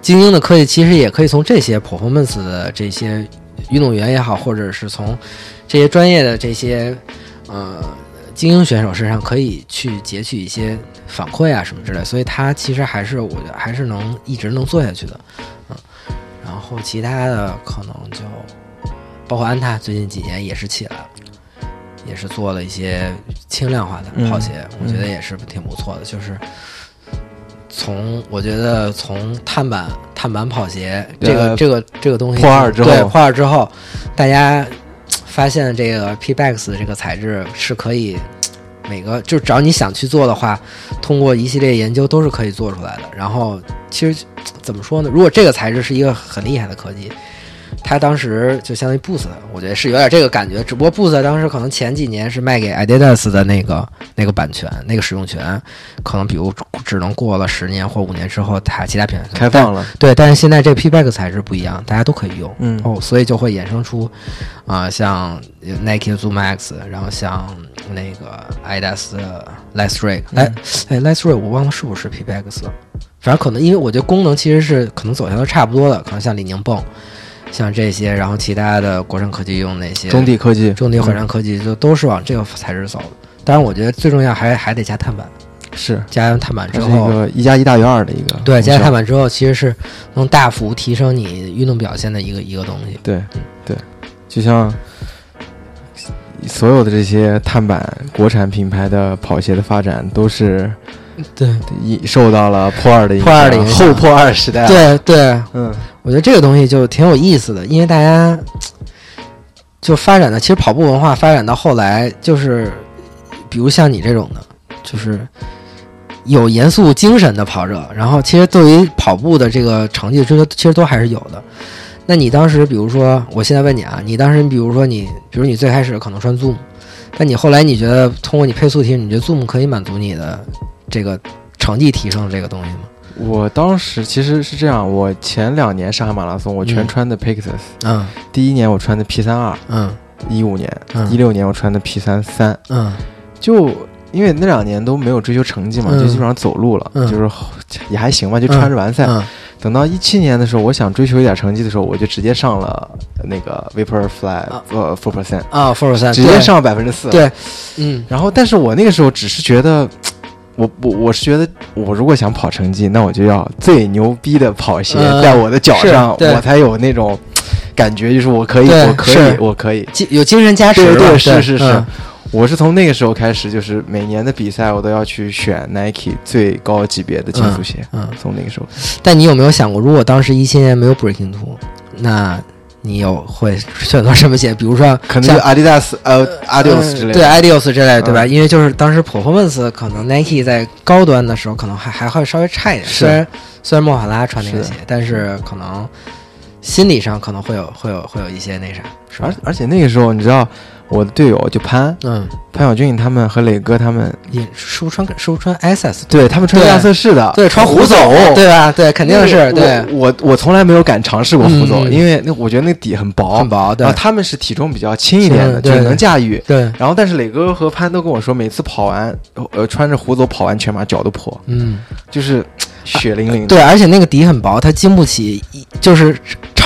精英的科技，其实也可以从这些 performance 的这些运动员也好，或者是从这些专业的这些呃精英选手身上可以去截取一些反馈啊什么之类，所以他其实还是我觉得还是能一直能做下去的，嗯。然后其他的可能就包括安踏最近几年也是起来了，也是做了一些轻量化的跑鞋，嗯我觉得也是挺不错的，就是。从我觉得从碳板碳板跑鞋这个呃这个这个东西破二之后对破二之后，大家发现这个 P-Bax 这个材质是可以每个就只要你想去做的话，通过一系列研究都是可以做出来的。然后其实怎么说呢？如果这个材质是一个很厉害的科技，它当时就相当于 Boost，我觉得是有点这个感觉。只不过 Boost 当时可能前几年是卖给 Adidas 的那个那个版权、那个使用权，可能比如只能过了十年或五年之后，它其他品牌开放了，对，但是现在这个 P-Back 材质不一样，大家都可以用。嗯哦，所以就会衍生出啊、像 Nike 的 Zoom X，然后像那个 Adidas 的 Light Ray，哎哎 Light Ray 我忘了是不是 P-Bax 了，反正可能因为我觉得功能其实是可能走向都差不多的，可能像李宁泵，像这些，然后其他的国产科技用那些中地科技，中地火山科技就都是往这个材质走的。当然，我觉得最重要还还得加碳板，是，加完碳板之后，个一加一大于二的一个，对，加碳，板之后，其实是能大幅提升你运动表现的一个一个东西。对对，就像所有的这些碳板国产品牌的跑鞋的发展，都是对一受到了破二的影响，破二的影响后破二时代，，对对，嗯我觉得这个东西就挺有意思的，因为大家 就发展的，其实跑步文化发展到后来，就是比如像你这种的，就是有严肃精神的跑者，然后其实对于跑步的这个成绩追求，其实都还是有的。那你当时，比如说，我现在问你啊，你当时，比如说你，比如你最开始可能穿 Zoom，但你后来你觉得通过你配速提升，你觉得 Zoom 可以满足你的这个成绩提升这个东西吗？我当时其实是这样，我前两年上海马拉松我全嗯。穿的 Pegasus，、嗯。第一年我穿的 P 三二，嗯。一五年，嗯。一六年我穿的 P 三三，嗯。就因为那两年都没有追求成绩嘛，嗯。就基本上走路了，嗯。就是也还行吧，就穿着完赛。嗯。等到一七年的时候，我想追求一点成绩的时候，我就直接上了那个 Vaporfly 啊。呃 four percent，啊，four percent，直接上百分之四。对，嗯。然后但是我那个时候只是觉得。我我我是觉得，我如果想跑成绩，那我就要最牛逼的跑鞋嗯在我的脚上，我才有那种感觉，就是我可以，我可以，我可以。精有精神加持对吧，对，是是是嗯，我是从那个时候开始，就是每年的比赛我都要去选 Nike 最高级别的竞速鞋。嗯。从那个时候，但你有没有想过，如果当时一七年没有 Breaking Two，那你有会选择什么鞋？比如说可能就像 Adidas 呃 Adios 之类的。对 Adios 之类的，对吧？嗯因为就是当时 Performance 可能 Nike 在高端的时候，可能还还会稍微差一点。虽然虽然莫法拉穿那个鞋，但是可能心理上可能会有会有会有一些那啥，是而？而且那个时候，你知道我的队友就潘嗯，潘晓俊他们和磊哥他们，也是不是穿是不是穿 SS？对他们穿对亚瑟士的，对，穿胡走，对吧？对，肯定是对，我我我从来没有敢尝试过胡走，嗯因为那我觉得那底很薄，很薄，对然后他们是体重比较轻一点的，就是能驾驭。对，然后，但是磊哥和潘都跟我说，每次跑完，呃，穿着胡走跑完全马，脚都破，嗯。就是血淋淋的。对，而且那个底很薄，它经不起一就是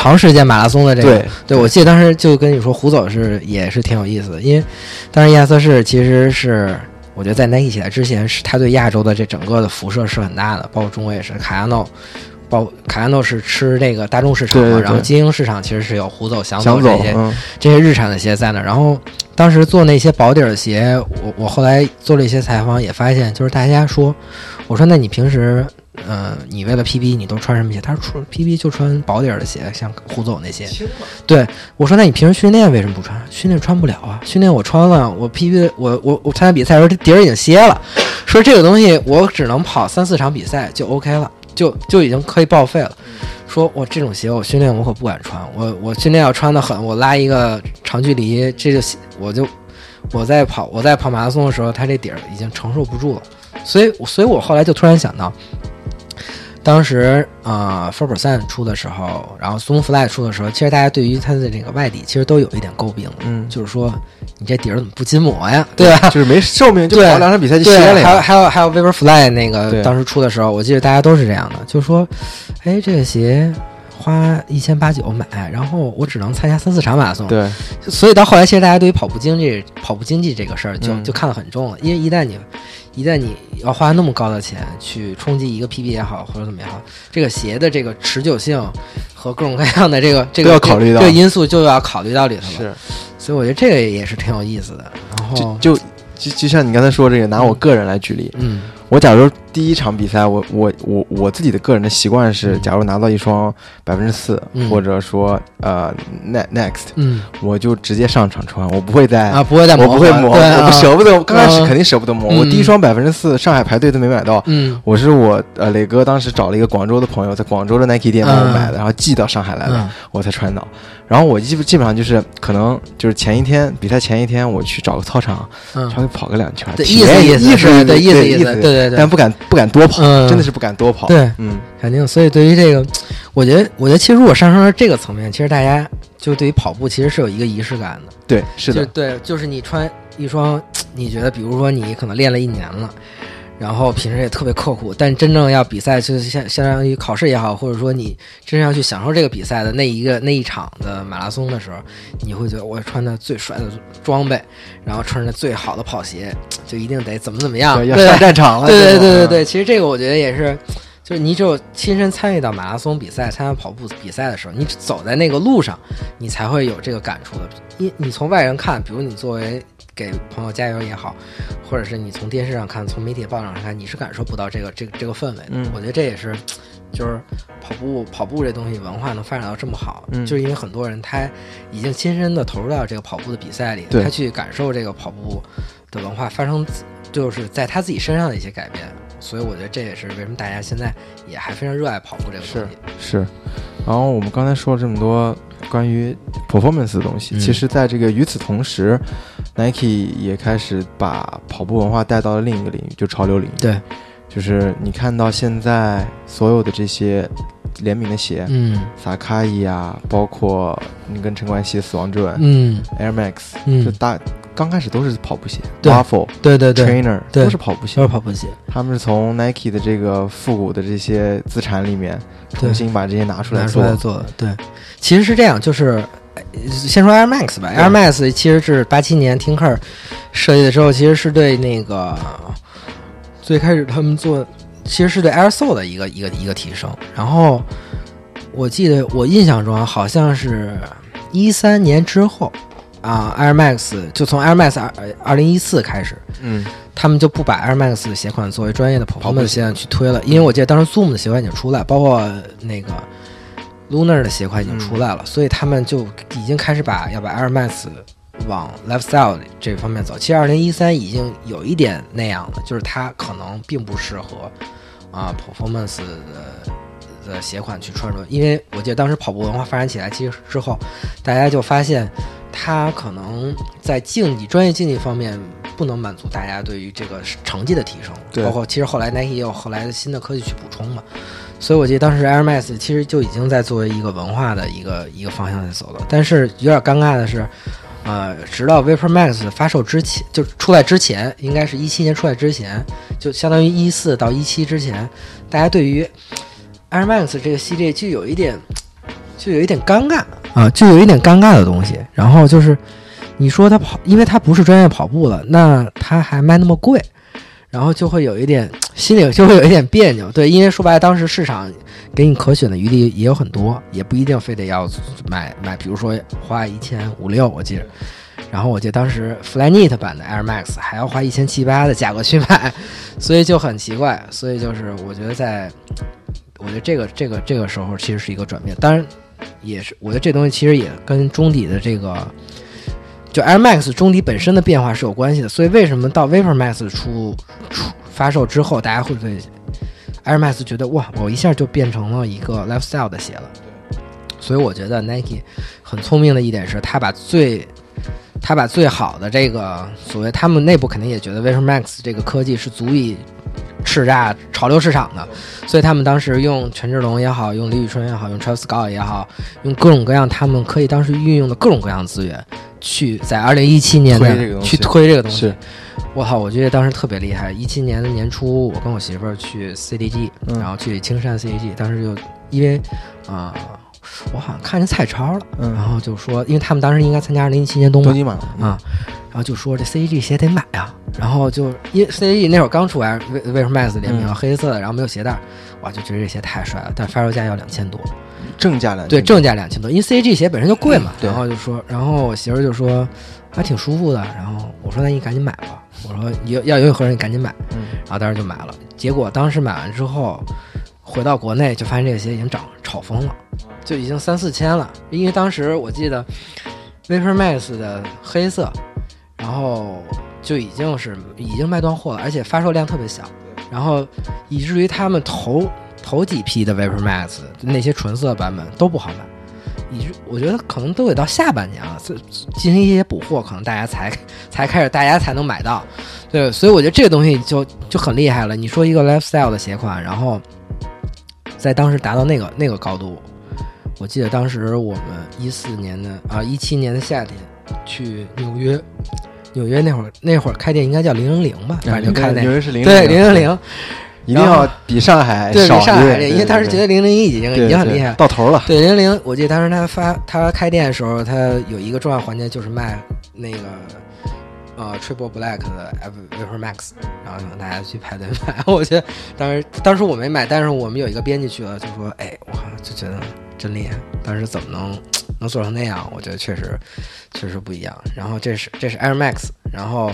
长时间马拉松的这个。对对，我记得当时就跟你说，胡走是也是挺有意思的，因为当时亚瑟士其实是我觉得在 Nike 起来之前，是他对亚洲的这整个的辐射是很大的，包括中国也是，卡亚诺。包卡亚诺是吃这个大众市场嘛，对对对然后精英市场其实是有胡走、翔想走，这些嗯，这些日产的鞋在那儿。然后当时做那些薄底儿的鞋，我我后来做了一些采访，也发现就是大家说，我说那你平时，呃，你为了 PB 你都穿什么鞋？他说穿 PB 就穿薄底儿的鞋，像胡总那些。对我说那你平时训练为什么不穿？训练穿不了啊，训练我穿了，我 PB 我我我参加比赛的时候这底儿已经歇了，说这个东西我只能跑三四场比赛就 OK 了，就就已经可以报废了。说我这种鞋我训练我可不敢穿，我我训练要穿的很，我拉一个长距离，这就我就我在跑我在跑马拉松的时候，他这底儿已经承受不住了，所以所以我后来就突然想到，当时啊 f o r percent 出的时候，然后 Zoom Fly 出的时候，其实大家对于它的这个外底其实都有一点诟病，嗯，就是说你这底儿怎么不筋膜呀，对吧？就是没寿命，就跑两场比赛就，歇了还有。还有还有 Vaporfly 那个当时出的时候，我记得大家都是这样的，就说，哎，这个鞋花一千八九买，然后我只能参加三四场马拉松。对，所以到后来，其实大家对于跑步经济、跑步经济这个事儿就嗯就看得很重了，因为一旦你一旦你要花那么高的钱去冲击一个 PB 也好，或者怎么也好，这个鞋的这个持久性和各种各样的这个这个要考虑到这个因素就要考虑到里头了。是，所以我觉得这个也是挺有意思的。然后，就就就就像你刚才说这个，拿我个人来举例，嗯我假如第一场比赛，我我我我自己的个人的习惯是，嗯假如拿到一双百分之四，嗯或者说呃 next next，嗯我就直接上场穿，我不会再。啊，不会再磨我不会磨，我不舍不得。刚开始嗯肯定舍不得磨。嗯我第一双百分之四，上海排队都没买到。嗯我是我呃磊哥当时找了一个广州的朋友，在广州的 Nike 店帮我买的，然后寄到上海来的，嗯我才穿到。然后我基基本上就是可能就是前一天比赛前一天，我去找个操场嗯稍微跑个两圈，意思意思意意思意思，意思对对对但，不敢不敢多跑，嗯真的是不敢多跑。对，嗯，肯定。所以对于这个，我觉得，我觉得其实如果上升到这个层面，其实大家就对于跑步其实是有一个仪式感的。对，是的，就对，就是你穿一双，你觉得，比如说你可能练了一年了。然后平时也特别刻苦，但真正要比赛，就是相相当于考试也好，或者说你真正要去享受这个比赛的那一个那一场的马拉松的时候，你会觉得我穿的最帅的装备，然后穿着最好的跑鞋，就一定得怎么怎么样，对，要上战场了。对对对对对，其实这个我觉得也是，就是你只有亲身参与到马拉松比赛、参加跑步比赛的时候，你走在那个路上，你才会有这个感触的。因你从外人看，比如你作为给朋友加油也好，或者是你从电视上看、从媒体报道上看，你是感受不到这个这个这个氛围的。嗯我觉得这也是。就是跑步，跑步这东西文化能发展到这么好，嗯就是因为很多人他已经亲身的投入到这个跑步的比赛里，他去感受这个跑步的文化发生，就是在他自己身上的一些改变。所以我觉得这也是为什么大家现在也还非常热爱跑步这个东西。是。然后我们刚才说了这么多关于 performance 的东西，嗯。其实在这个与此同时，Nike 也开始把跑步文化带到了另一个领域，就潮流领域。对，就是你看到现在所有的这些联名的鞋，嗯。萨卡伊啊，包括你跟陈冠希死亡之吻、嗯。Air Max，嗯。就大刚开始都是跑步鞋对，Waffle、对对对，Trainer 对都是跑步鞋都是。跑步鞋。他们是从 Nike 的这个复古的这些资产里面，重新把这些拿出来做拿出来。做的，对，其实是这样，就是呃先说 Air Max 吧，Air Max 其实是八七年 Tinker 设计的时候，其实是对那个最开始他们做，其实是对 Air Soul 的一个一个一个提升。然后我记得我印象中啊好像是一三年之后啊，Air Max 就从 Air Max 二二零一四开始，嗯，他们就不把 Air Max 的鞋款作为专业的跑跑步步鞋款去推了，因为我记得当时 Zoom 的鞋款已经出来，包括那个 Lunar 的鞋款已经出来了，所以他们就已经开始把要把 Air Max 往 lifestyle 这方面走。其实二零一三已经有一点那样了，就是它可能并不适合啊 performance 的。的鞋款去穿着，因为我记得当时跑步文化发展起来，其实之后，大家就发现它可能在竞技、专业竞技方面不能满足大家对于这个成绩的提升，包括其实后来 Nike 也有后来的新的科技去补充嘛，所以我记得当时 Air Max 其实就已经在作为一个文化的一个一个方向在走了，但是有点尴尬的是，呃，直到 Vapor Max 发售之前，就出来之前，应该是一七年出来之前，就相当于一四到一七之前，大家对于 Air Max 这个系列就有一点，就有一点尴尬啊，就有一点尴尬的东西。然后就是，你说它跑，因为它不是专业跑步了，那它还卖那么贵，然后就会有一点心里 就会有一点别扭。对，因为说白了，当时市场给你可选的余地也有很多，也不一定非得要买买，比如说花一千五六，我记着。然后我记得当时 Flyknit 版的 Air Max 还要花一千七八的价格去买，所以就很奇怪。所以就是我觉得在，我觉得这个这个这个时候其实是一个转变。当然，也是我觉得这东西其实也跟中底的这个，就 Air Max 中底本身的变化是有关系的。所以为什么到 Vapor Max 出出发售之后，大家会对 Air Max 觉得哇，我一下就变成了一个 lifestyle 的鞋了。所以我觉得 Nike 很聪明的一点是，他把最他把最好的这个所谓他们内部肯定也觉得 Vapor Max 这个科技是足以叱咤潮流市场的，所以他们当时用权志龙也好，用李宇春也好，用 Travis Scott 也好，用各种各样他们可以当时运用的各种各样的资源，去在二零一七年的去推这个东西。我操，我觉得当时特别厉害。一七年的年初，我跟我媳妇儿去 CDG，、嗯然后去青山 CDG，当时就因为啊、我好像看见蔡超了，嗯。然后就说，因为他们当时应该参加二零一七年冬马东京马啊，然后就说这 C A G 鞋得买啊，然后就因为 CG 那会儿刚出来为为什么 Max 联名、嗯。黑色的，然后没有鞋带儿，哇，就觉得这鞋太帅了，但发售价要两千多，正价两对，正价两千多，因为 C A G 鞋本身就贵嘛，嗯对。然后就说，然后我媳妇儿就说还挺舒服的，然后我说那你赶紧买吧，我说要要有合适你赶紧买，嗯。然后当时就买了，结果当时买完之后，回到国内就发现这个鞋已经涨炒疯了，就已经三四千了。因为当时我记得 Vapor Max 的黑色，然后就已经是已经卖断货了，而且发售量特别小，然后以至于他们头头几批的 Vapor Max 那些纯色版本都不好买。以我觉得可能都得到下半年了，这进行一些补货，可能大家才 才开始，大家才能买到。对，所以我觉得这个东西就就很厉害了。你说一个 lifestyle 的鞋款，然后在当时达到那个那个高度，我记得当时我们一四年的啊一七年的夏天去纽约，纽约那会儿那会儿开店应该叫零零零吧，反正就开那纽约是零对零零零，一定要比上海对，少比上海这，对因为当时觉得零零一已经已经很厉害。到头了。对零零，我记得当时他发他开店的时候，他有一个重要环节就是卖那个呃 Triple Black 的 Vapor Max，然后让大家去排队买。我觉得当时当时我没买，但是我们有一个编辑去了，就说哎，我就觉得真厉害，当时怎么能能做成那样？我觉得确实确实不一样。然后这是这是 Air Max，然后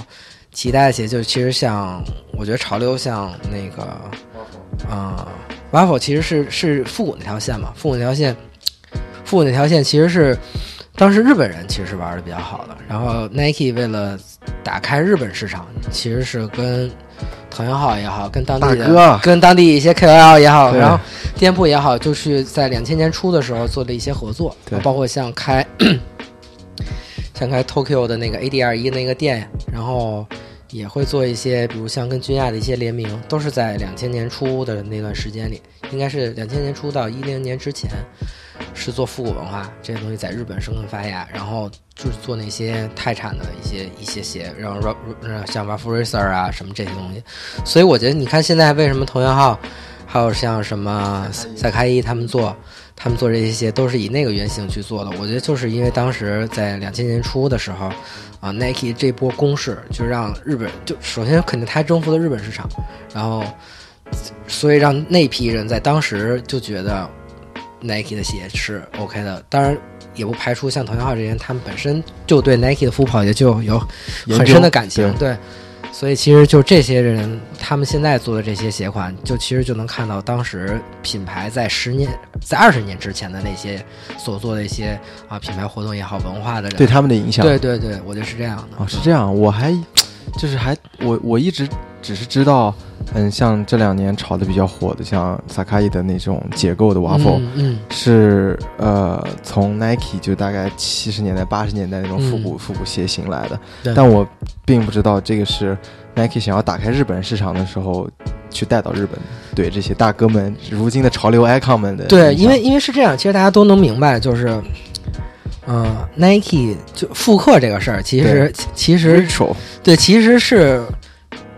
其他的鞋就其实像我觉得潮流像那个啊、Waffle 其实是是复古那条线嘛，复古那条线，复古那条线其实是当时日本人其实是玩的比较好的。然后 Nike 为了打开日本市场，其实是跟藤原浩也好，跟当地的跟当地一些 KOL 也好，然后店铺也好，就是在两千年初的时候做了一些合作，对。包括像开 像开 Tokyo 的那个 AD 二一那个店，然后也会做一些，比如像跟君亚的一些联名，都是在两千年初的那段时间里，应该是两千年初到一零年之前，是做复古文化这些东西在日本生根发芽，然后就是做那些泰产的一些一些鞋，然后像 r a f Racer 啊什么这些东西，所以我觉得你看现在为什么同源号，还有像什么赛卡伊他们做。他们做这些鞋都是以那个原型去做的，我觉得就是因为当时在两千年初的时候，啊，Nike 这波攻势就让日本就首先肯定他征服了日本市场，然后所以让那批人在当时就觉得 Nike 的鞋是 OK 的，当然也不排除像藤原浩这些人，他们本身就对 Nike 的复跑鞋就有很深的感情，对。所以其实就这些人，他们现在做的这些鞋款，就其实就能看到当时品牌在十年、在二十年之前的那些所做的一些啊品牌活动也好、文化的人对他们的影响。对对对，我觉得是这样的。哦，是这样，我还就是还我我一直只是知道，嗯，像这两年炒的比较火的，像萨卡伊的那种结构的 waffle，、嗯。嗯是呃从 Nike 就大概七十年代八十年代那种复古、嗯。复古鞋型来的，但我并不知道这个是 Nike 想要打开日本市场的时候去带到日本，对这些大哥们如今的潮流 icon 们的对，因为因为是这样，其实大家都能明白，就是，嗯、n i k e 就复刻这个事儿，其实其实对，其实是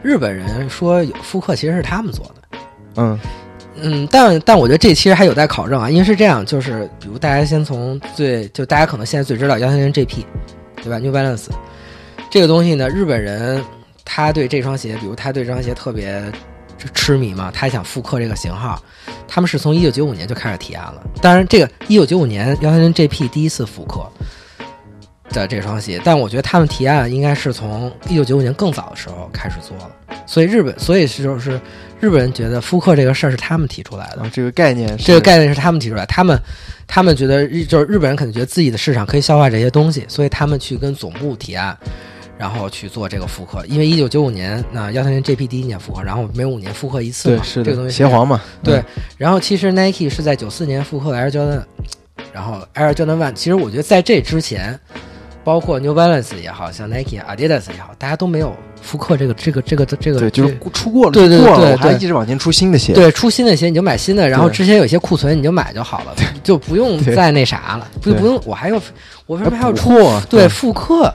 日本人说有复刻，其实是他们做的。嗯嗯，但但我觉得这其实还有待考证啊，因为是这样，就是比如大家先从最就大家可能现在最知道幺三零 GP，对吧？New Balance 这个东西呢，日本人他对这双鞋，比如他对这双鞋特别痴迷嘛，他想复刻这个型号，他们是从一九九五年就开始提案了。当然，这个一九九五年幺三零 GP 第一次复刻的这双鞋，但我觉得他们提案应该是从一九九五年更早的时候开始做了。所以日本，所以是就是日本人觉得复刻这个事儿是他们提出来的，，这个概念是这个概念是他们提出来，他们他们觉得日就是日本人肯定觉得自己的市场可以消化这些东西，所以他们去跟总部提案，然后去做这个复刻。因为一九九五年那幺三零 GP 第一年复刻，然后每五年复刻一次嘛，对是的这个东西鞋皇嘛，对嗯，然后其实 Nike 是在九四年复刻了 Air Jordan，然后 Air Jordan One，其实我觉得在这之前，包括 New Balance 也好像 Nike、Adidas 也好，大家都没有复刻这个这个这个这个对，就是出过了，对对对对我还一直往前出新的鞋，对，出新的鞋你就买新的，然后之前有些库存你就买就好了，就不用再那啥了，不不用我还要我为什么还要出货，对。复刻？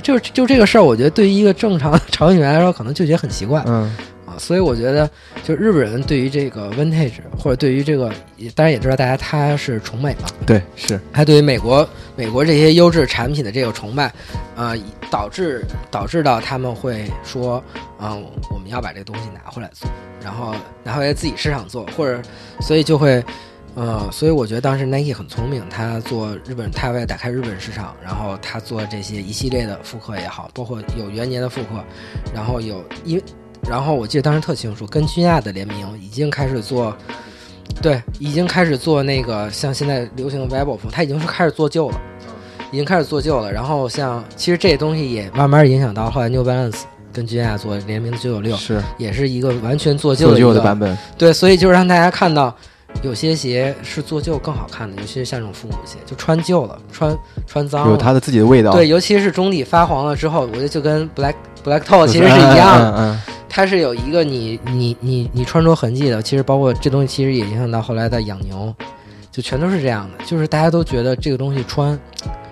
就就这个事儿，我觉得对于一个正常程序员来说，可能就觉得很奇怪嗯，啊。所以我觉得，就日本人对于这个 vintage 或者对于这个，当然也知道大家他是崇美嘛，对，是他对于美国美国这些优质产品的这个崇拜，啊，导致导致到他们会说，嗯，我们要把这个东西拿回来做，然后拿回来自己市场做，或者所以就会。呃，所以我觉得当时 Nike 很聪明，他做日本，他为了打开日本市场，然后他做这些一系列的复刻也好，包括有元年的复刻，然后有因，然后我记得当时特清楚，跟君亚的联名已经开始做，对，已经开始做那个像现在流行的 v i b o 风，它已经是开始做旧了，已经开始做旧了。然后像其实这些东西也慢慢影响到后来 New Balance 跟君亚做联名的九九六，是也是一个完全做旧的的版本，对，所以就是让大家看到。有些鞋是做旧更好看的，尤其是像这种复古鞋，就穿旧了，穿穿脏了，有它的自己的味道。对，尤其是中底发黄了之后，我觉得就跟 black black toe 其实是一样的，它是有一个你你你你穿着痕迹的。其实包括这东西，其实也影响到后来的养牛，就全都是这样的。就是大家都觉得这个东西穿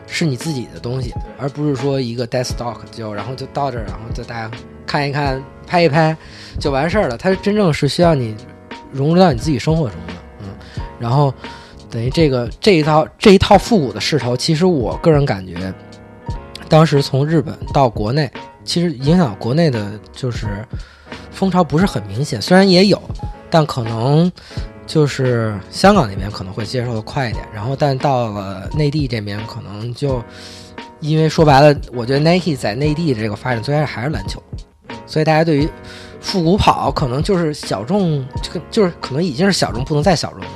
是你自己的东西，而不是说一个 dead stock 就然后就到这儿，然后就大家看一看拍一拍就完事儿了。它真正是需要你融入到你自己生活中的。然后，等于这个这一套这一套复古的势头，其实我个人感觉，当时从日本到国内，其实影响国内的就是风潮不是很明显，虽然也有，但可能就是香港那边可能会接受的快一点。然后，但到了内地这边，可能就因为说白了，我觉得 Nike 在内地的这个发展最开始还是篮球，所以大家对于复古跑可能就是小众，这个就是可能已经是小众不能再小众了。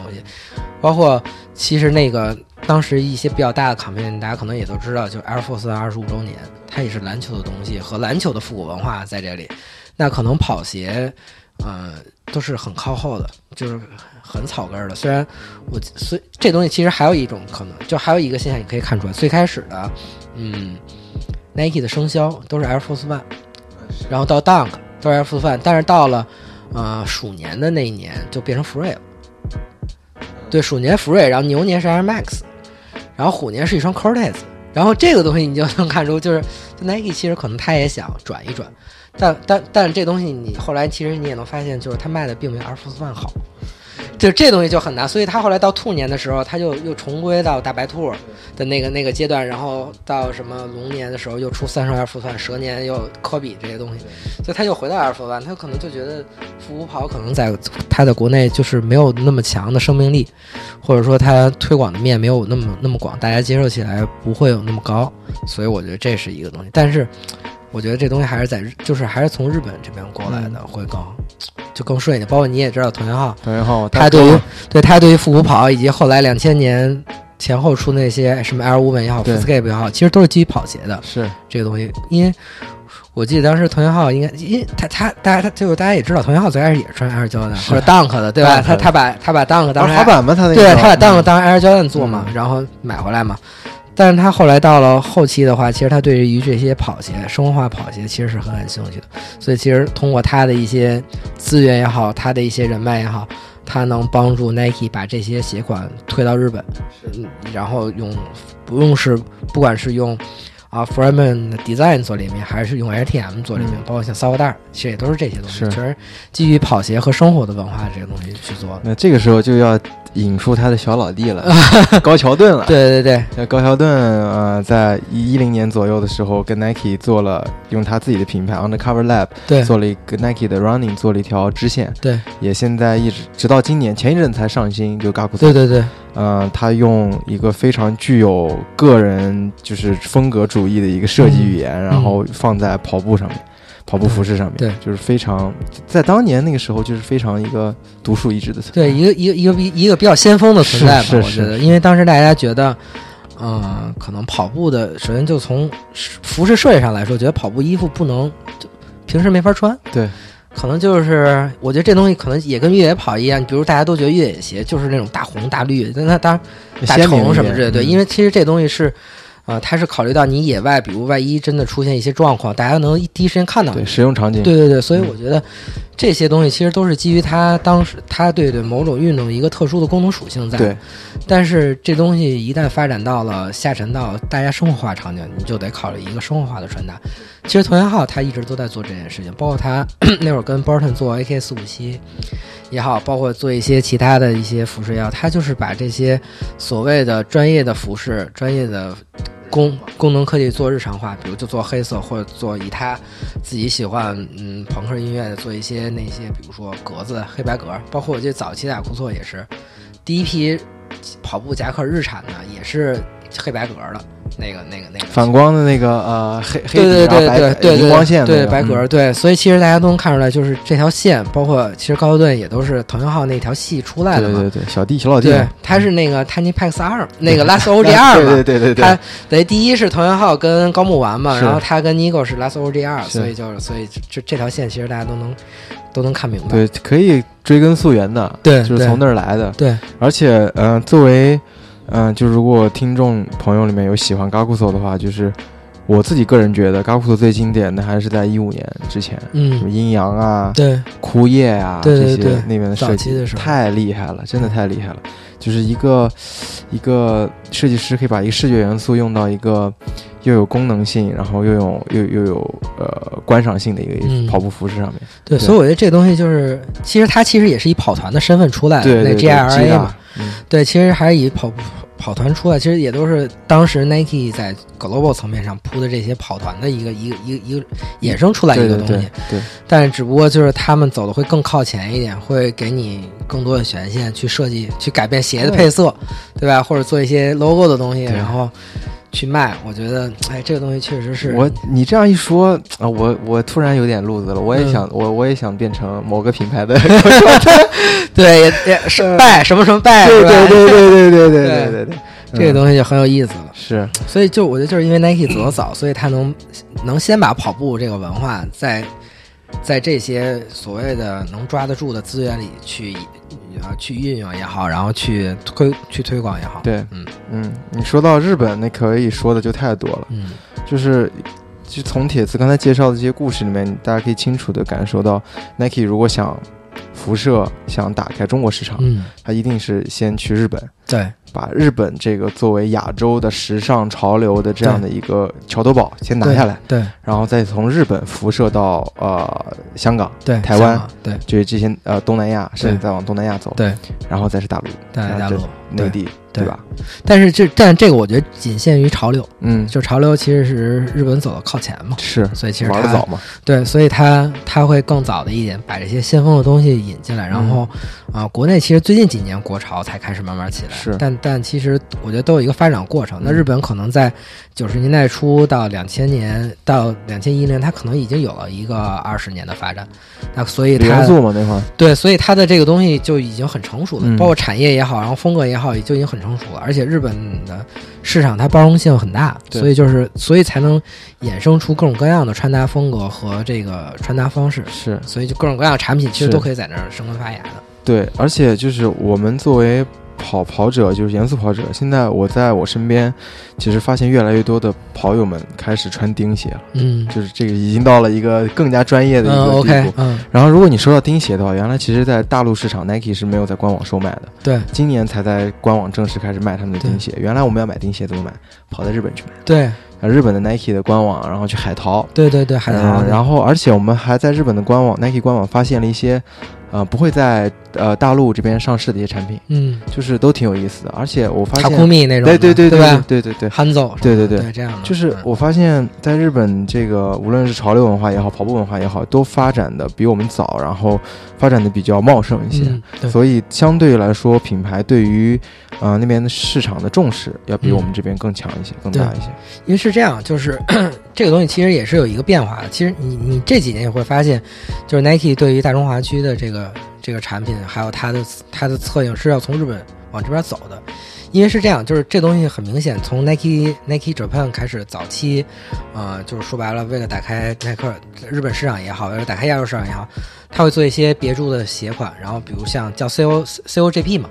包括其实那个当时一些比较大的卡片，大家可能也都知道，就 Air Force 二十五周年，它也是篮球的东西和篮球的复古文化在这里。那可能跑鞋，呃，都是很靠后的，就是很草根的。虽然我，所以这东西其实还有一种可能，就还有一个现象你可以看出来，最开始的，嗯，Nike 的生肖都是 Air Force One，然后到 Dunk 都是 Air Force One，但是到了呃鼠年的那一年就变成 Free 了。对，鼠年福瑞，然后牛年是 Air Max，然后虎年是一双 Cortez，然后这个东西你就能看出，就是 Nike 其实可能他也想转一转，但但但这东西你后来其实你也能发现，就是他卖的并没有 Air Force One 好。就这东西就很难，所以他后来到兔年的时候，他就又重归到大白兔的那个那个阶段，然后到什么龙年的时候又出三双 Air Force One，蛇年又科比这些东西，所以他又回到 Air Force One，他可能就觉得复古跑可能在他的国内就是没有那么强的生命力，或者说他推广的面没有那么那么广，大家接受起来不会有那么高，所以我觉得这是一个东西，但是。我觉得这东西还是在，就是还是从日本这边过来的，会更就更顺一点。包括你也知道，藤原浩，藤原浩，他对于对他对于复古跑以及后来两千年前后出那些什么 L 五本也好，Footscape 也好，其实都是基于跑鞋的。是。这个东西，因为我记得当时藤原浩应该，因为他他大家他就大家也知道，藤原浩最开始也穿 Air Jordan 或者 Dunk 的，对吧？他他把他把 Dunk 当滑板嘛，他那对他把 Dunk 当 Air Jordan 做嘛，然后买回来嘛。但是他后来到了后期的话，其实他对于这些跑鞋、生活化跑鞋其实是很感兴趣的。所以其实通过他的一些资源也好，他的一些人脉也好，他能帮助 Nike 把这些鞋款推到日本，然后用不用是不管是用。啊 Fremen Design 做联名，还是用 LTM 做联名，包括像骚货袋，其实也都是这些东西，其实基于跑鞋和生活的文化这个东西去做。那这个时候就要引出他的小老弟了，高桥盾了。对对对，那高桥盾呃，在一零年左右的时候，跟 Nike 做了用他自己的品牌 Undercover Lab 对做了一个 Nike 的 Running 做了一条支线，对，也现在一直直到今年前一阵才上新，就 Gaku。对对对。嗯，他用一个非常具有个人就是风格主义的一个设计语言，然后放在跑步上面，跑步服饰上面，对，就是非常在当年那个时候就是非常一个独树一帜的存在，对，一个一个一个比一个比较先锋的存在吧，我觉得，因为当时大家觉得，嗯，可能跑步的，首先就从服饰设计上来说，觉得跑步衣服不能就平时没法穿，对。可能就是，我觉得这东西可能也跟越野跑一样，比如大家都觉得越野鞋就是那种大红大绿，那那当然大橙什么之类的，对，因为其实这东西是。啊，它是考虑到你野外，比如万一真的出现一些状况，大家能第一时间看到。对，使用场景。对对对，所以我觉得这些东西其实都是基于它当时它对对某种运动一个特殊的功能属性在。对。但是这东西一旦发展到了下沉到大家生活化场景，你就得考虑一个生活化的穿搭。其实藤原浩他一直都在做这件事情，包括他 那会儿跟 Burton 做 AK 四五七也好，包括做一些其他的一些服饰也好，他就是把这些所谓的专业的服饰、专业的功功能科技做日常化，比如就做黑色，或者做以他自己喜欢嗯朋克音乐的做一些那些，比如说格子、黑白格，包括我记得早期的雅库措也是第一批跑步夹克日产的，也是黑白格的。那个、那个、那个反光的那个呃黑黑对对对对对荧光线对白格对，所以其实大家都能看出来，就是这条线，包括其实高斯顿也都是藤原浩那条系出来的嘛。对对对，小弟小老弟对，他是那个 Tiny Pax 二，那个 Last OG 二嘛。对对对对他对，等于第一是藤原浩跟高木丸嘛，然后他跟 Nigo 是 Last OG 二，是。所以就是所以这这条线其实大家都能都能看明白。对可以追根溯源的，对就是从那儿来的。对。而且，嗯、作为，嗯、就如果听众朋友里面有喜欢 Gakuso 的话，就是我自己个人觉得 Gakuso 最经典的还是在一五年之前，嗯。什么嗯，阴阳啊、对。枯叶啊对对对这些那边的设计的时候。太厉害了，真的太厉害了。就是一个一个设计师可以把一个视觉元素用到一个又有功能性，然后又有又又有呃观赏性的一个嗯。跑步服饰上面。对，对。所以我觉得这东西就是，其实他其实也是以跑团的身份出来的，那对对对 GIRA 嘛，嗯，对，其实还是以跑跑团出来，其实也都是当时 Nike 在 global 层面上铺的这些跑团的一个一个一个一个衍生出来一个东西。对对，但是只不过就是他们走的会更靠前一点，会给你更多的权限去设计、去改变鞋的配色，对吧？或者做一些 logo 的东西，然后去卖。我觉得，哎，这个东西确实是我你这样一说啊，我我突然有点路子了，我也嗯。想、我我也想变成某个品牌的，对，也也是拜什么什么拜，对对对对对对对对。对对对，这个东西就很有意思了。是。所以就我觉得就是因为 Nike 走得早，所以他能能先把跑步这个文化在在这些所谓的能抓得住的资源里去啊去运用也好，然后去推去推广也好。对，嗯。嗯，你说到日本，那可以说的就太多了，嗯。就是。就从铁子刚才介绍的这些故事里面，大家可以清楚的感受到，Nike 如果想辐射、想打开中国市场，嗯，它一定是先去日本，对把日本这个作为亚洲的时尚潮流的这样的一个桥头堡先拿下来，对然后再从日本辐射到呃香港，对，台湾对。就是这些呃东南亚，甚至再往东南亚走，对，然后再是大陆、大大陆内地，对。吧？但是这但这个我觉得仅限于潮流，嗯，就潮流其实是日本走的靠前嘛，是所以其实它玩的早嘛，对，所以他他会更早的一点把这些先锋的东西引进来，然后啊、国内其实最近几年国潮才开始慢慢起来，是。但但其实我觉得都有一个发展过程。那嗯日本可能在九十年代初到两千年到两千一年，它可能已经有了一个二十年的发展，那所以它元素嘛那块儿，对，所以它的这个东西就已经很成熟了，嗯包括产业也好，然后风格也好，也就已经很成熟了。而且日本的市场它包容性很大，所以就是所以才能衍生出各种各样的穿搭风格和这个穿搭方式。是所以就各种各样的产品其实都可以在那儿生根发芽的。对，而且就是我们作为跑跑者，就是严肃跑者，现在我在我身边，其实发现越来越多的跑友们开始穿钉鞋了，嗯就是这个已经到了一个更加专业的一嗯个地，OK，步。嗯，然后，如果你说到钉鞋的话，原来其实，在大陆市场，Nike 是没有在官网售卖的，对今年才在官网正式开始卖他们的钉鞋。原来我们要买钉鞋怎么买？跑到日本去买，对啊，日本的 Nike 的官网，然后去海淘，对对对，海淘，嗯然后，而且我们还在日本的官网 Nike 官网发现了一些，呃，不会在呃大陆这边上市的一些产品，嗯，就是都挺有意思的。而且我发塔库现，米那种的，对对对对吧？对对对，憨走，对对对对，这样，就是嗯我发现，在日本这个无论是潮流文化也好，跑步文化也好，都发展的比我们早，然后发展的比较茂盛一些。嗯，所以相对来说，品牌对于呃那边的市场的重视要比嗯我们这边更强一些，更大一些。因为是这样，就是这个东西其实也是有一个变化的。其实你你这几年也会发现，就是 Nike 对于大中华区的这个这个产品，还有它的它的策应是要从日本往这边走的。因为是这样，就是这东西很明显，从 Nike Nike Japan 开始，早期，呃，就是说白了，为了打开耐克日本市场也好，为了打开亚洲市场也好，他会做一些别注的鞋款，然后比如像叫 C O C O G P 嘛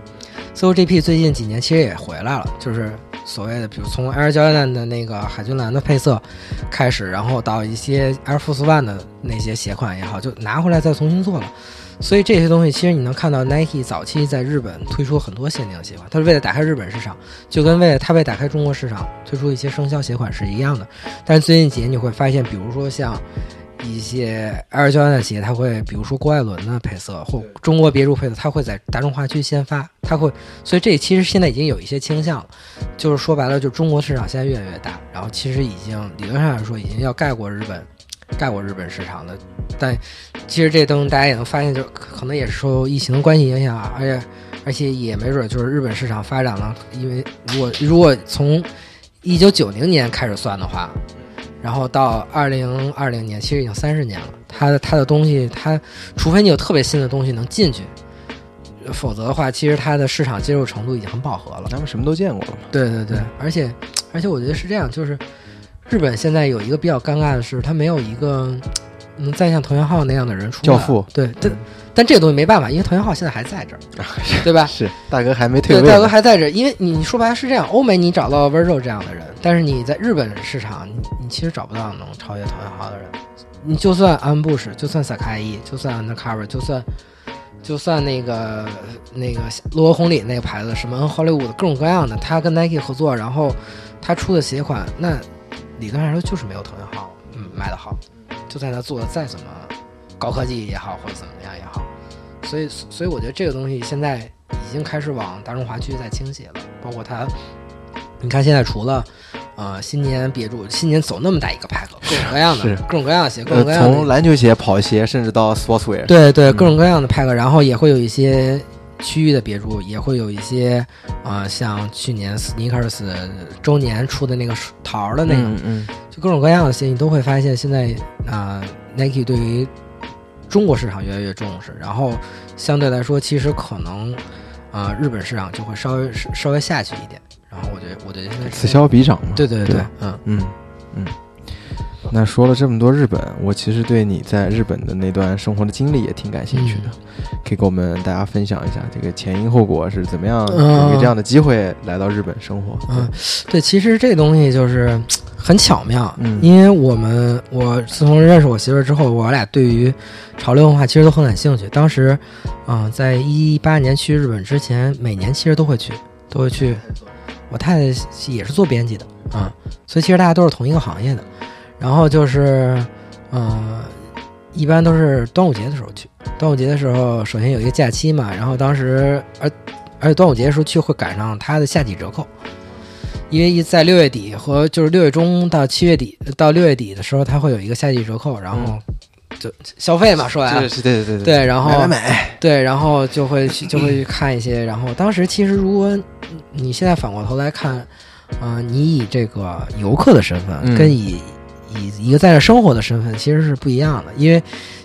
，C O G P 最近几年其实也回来了，就是所谓的，比如从 Air Jordan 的那个海军蓝的配色开始，然后到一些 Air Force One 的那些鞋款也好，就拿回来再重新做了。所以这些东西其实你能看到 Nike 早期在日本推出很多限定鞋款，它是为了打开日本市场，就跟为了它为打开中国市场推出一些生肖鞋款是一样的。但是最近几年你会发现，比如说像一些 Air Jordan 的鞋，它会比如说郭艾伦的配色或中国别墅配色，它会在大中华区先发，它会，所以这其实现在已经有一些倾向了，就是说白了，就中国市场现在越来越大，然后其实已经理论上来说已经要盖过日本，盖过日本市场了。但其实这东西大家也能发现，就可能也是受疫情的关系影响啊，而且而且也没准就是日本市场发展了，因为如果如果从一九九零年开始算的话，然后到二零二零年，其实已经三十年了。它的它的东西，它除非你有特别新的东西能进去，否则的话，其实它的市场接受程度已经很饱和了。咱们什么都见过了嘛。对对对，而且而且我觉得是这样，就是日本现在有一个比较尴尬的是，它没有一个能再像藤原浩那样的人出来。教父。对，但但这个东西没办法，因为藤原浩现在还在这儿，对吧？是大哥还没退位。对，大哥还在这儿，因为你说白了是这样，欧美你找到 Virgil 这样的人，但是你在日本市场，你你其实找不到能超越藤原浩的人。你就算安布什，就算萨卡伊，就算 Undercover，就算就算那个那个罗红里那个牌子，什么 Hollywood 各种各样的，他跟 Nike 合作，然后他出的鞋款，那理论上说就是没有藤原浩嗯卖的好，就算他做的再怎么高科技也好，或者怎么样也好，所以所以我觉得这个东西现在已经开始往大中华区在倾斜了，包括它，你看现在除了。呃，新年别住，新年走那么大一个派克，各种各样的，各种各样的鞋，各种各样的，从篮球鞋、跑鞋，甚至到 sportswear，对对，各种各样的派克，然后也会有一些区域的别墅，也会有一些啊，像去年 sneakers 周年出的那个桃的那个，嗯嗯，就各种各样的鞋，你都会发现现在啊，Nike 对于中国市场越来越重视，然后相对来说，其实可能啊，日本市场就会稍微稍微下去一点。然后我觉得，我觉得现在此消彼长嘛。对对对，嗯嗯嗯。那说了这么多日本，我其实对你在日本的那段生活的经历也挺感兴趣的，可以给我们大家分享一下这个前因后果是怎么样，有个这样的机会来到日本生活。嗯，对，其实这东西就是很巧妙，嗯，因为我们我自从认识我媳妇儿之后，我俩对于潮流文化其实都很感兴趣。当时，嗯，在一八年去日本之前，每年其实都会去，都会去。我太太也是做编辑的啊，所以其实大家都是同一个行业的。然后就是，嗯，一般都是端午节的时候去。端午节的时候，首先有一个假期嘛，然后当时，而而且端午节的时候去会赶上它的夏季折扣，因为一在六月底和就是六月中到七月底到六月底的时候，它会有一个夏季折扣，然后。就消费嘛，说白了，对对对对，对，然后买买买，对，然后就会去就会去看一些，然后当时其实如果你现在反过头来看，嗯，你以这个游客的身份跟以以一个在这生活的身份其实是不一样的，因为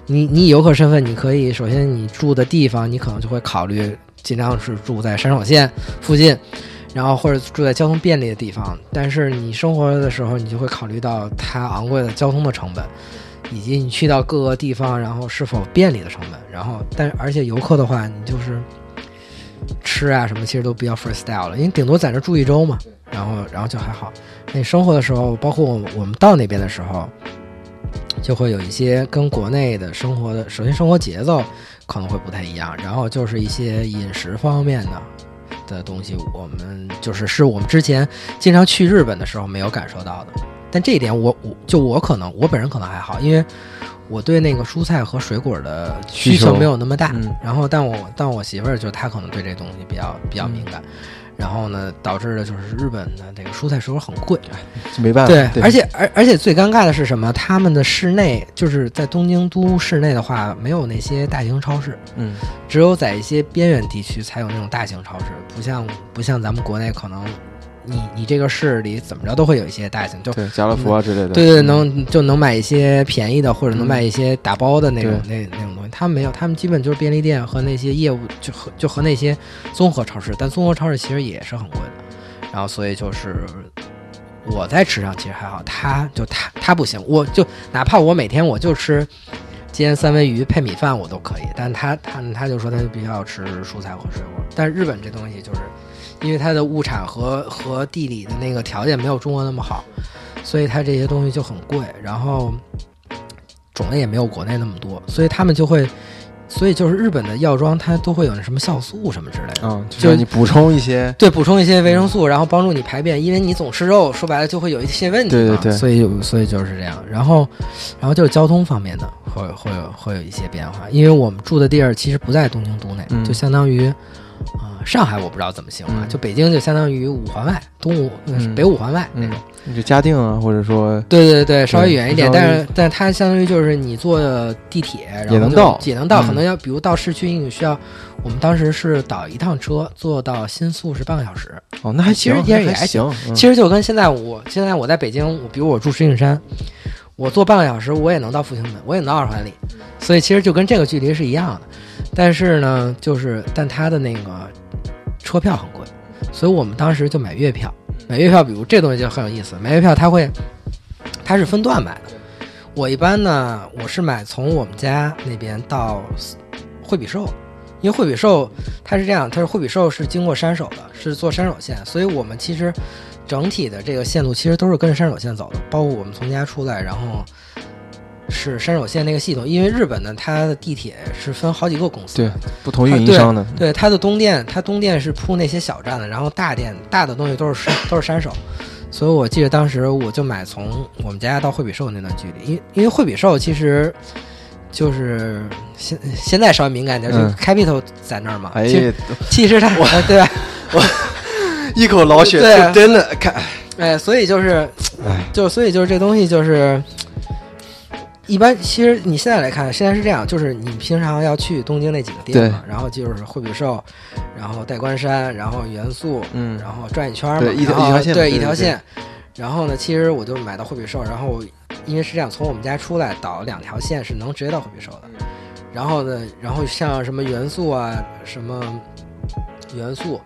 你你以游客身份，你可以首先你住的地方，你可能就会考虑尽量是住在山手线附近，然后或者住在交通便利的地方，但是你生活的时候，你就会考虑到它昂贵的交通的成本。以及你去到各个地方，然后是否便利的成本，然后，但而且游客的话，你就是吃啊什么，其实都比较 freestyle 了，因为顶多在那住一周嘛，然后，然后就还好。那你生活的时候，包括我们到那边的时候，就会有一些跟国内的生活的，首先生活节奏可能会不太一样，然后就是一些饮食方面的的东西，我们就是是我们之前经常去日本的时候没有感受到的。但这一点，我我就我可能我本人可能还好，因为我对那个蔬菜和水果的需求没有那么大。然后，但我但我媳妇儿就她可能对这东西比较比较敏感，然后呢，导致的就是日本的这个蔬菜水果很贵，没办法。对，而且而而且最尴尬的是什么？他们的室内就是在东京都市内的话，没有那些大型超市，嗯，只有在一些边远地区才有那种大型超市，不像不像咱们国内可能。你你这个市里怎么着都会有一些大型，就对家乐福啊之类的，对对，能就能买一些便宜的，或者能买一些打包的那种那那种东西。他们没有，他们基本就是便利店和那些业务，就和就和那些综合超市。但综合超市其实也是很贵的。然后所以就是我在吃上其实还好，他就他他不行，我就哪怕我每天我就吃煎三文鱼配米饭我都可以，但他他他就说他就比较吃蔬菜和水果。但日本这东西就是。因为它的物产和和地理的那个条件没有中国那么好，所以它这些东西就很贵，然后种类也没有国内那么多，所以他们就会，所以就是日本的药妆它都会有那什么酵素什么之类的。嗯，就是你补充一些，对，补充一些维生素，然后帮助你排便，因为你总吃肉，说白了就会有一些问题嘛。对对对所以，所以就是这样。然后，然后就是交通方面的会会有会有一些变化，因为我们住的地儿其实不在东京都内，嗯就相当于，呃，上海我不知道怎么形容啊，嗯就北京就相当于五环外，东五、北五环外那嗯种。，你就嘉定啊，或者说对对对，稍微远一点，但是但是它相当于就是你坐地铁，也能到也能到，嗯可能要比如到市区，你需要，我们当时是倒一趟车，坐到新宿是半个小时。哦，那还其实也也还行，嗯其实就跟现在我现在我在北京，我比如我住石景山，我坐半个小时我也能到复兴门，我也能到二环里，所以其实就跟这个距离是一样的。但是呢，就是但它的那个车票很贵，所以我们当时就买月票。买月票，比如这东西就很有意思，买月票它会它是分段买的。我一般呢，我是买从我们家那边到惠比寿，因为惠比寿它是这样，它是惠比寿是经过山手的，是坐山手线，所以我们其实整体的这个线路其实都是跟着山手线走的，包括我们从家出来，然后是山手线那个系统，因为日本呢，它的地铁是分好几个公司对，不同运营商的，对，它的东电，它东电是铺那些小站的，然后大电大的东西都是山都是山手，所以我记得当时我就买从我们家到惠比寿那段距离，因因为惠比寿其实就是现现在稍微敏感点，就嗯是 capital 在那儿嘛，哎其实呀，其实它呃对吧？一口老血对啊。真的看，哎，所以就是哎，就所以就是这东西就是。一般其实你现在来看，现在是这样，就是你平常要去东京那几个店嘛，然后就是惠比寿，然后代官山，然后元素，嗯然后转一圈嘛，对一条一条线对一条线。然后呢，其实我就买到惠比寿，然后因为是这样，从我们家出来倒两条线是能直接到惠比寿的。然后呢，然后像什么元素啊，什么元素，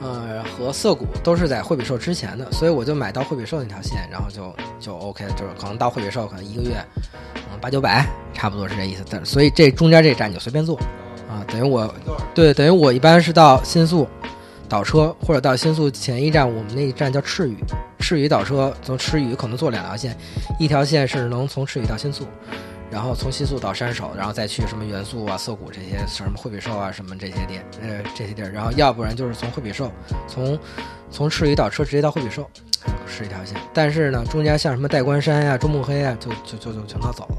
呃和涩谷都是在惠比寿之前的，所以我就买到惠比寿那条线，然后就就 OK，就是可能到惠比寿可能一个月，嗯八九百，差不多是这意思。但所以这中间这站你就随便坐啊，等于我对等于我一般是到新宿倒车，或者到新宿前一站，我们那一站叫赤羽，赤羽倒车，从赤羽可能坐两条线，一条线是能从赤羽到新宿。然后从新宿到山手，然后再去什么元素啊、涩谷这些什么惠比寿啊什么这些店，呃这些地儿，然后要不然就是从惠比寿，从从赤羽倒车直接到惠比寿，是一条线。但是呢，中间像什么代官山呀、中目黑啊，就就就就全都走了，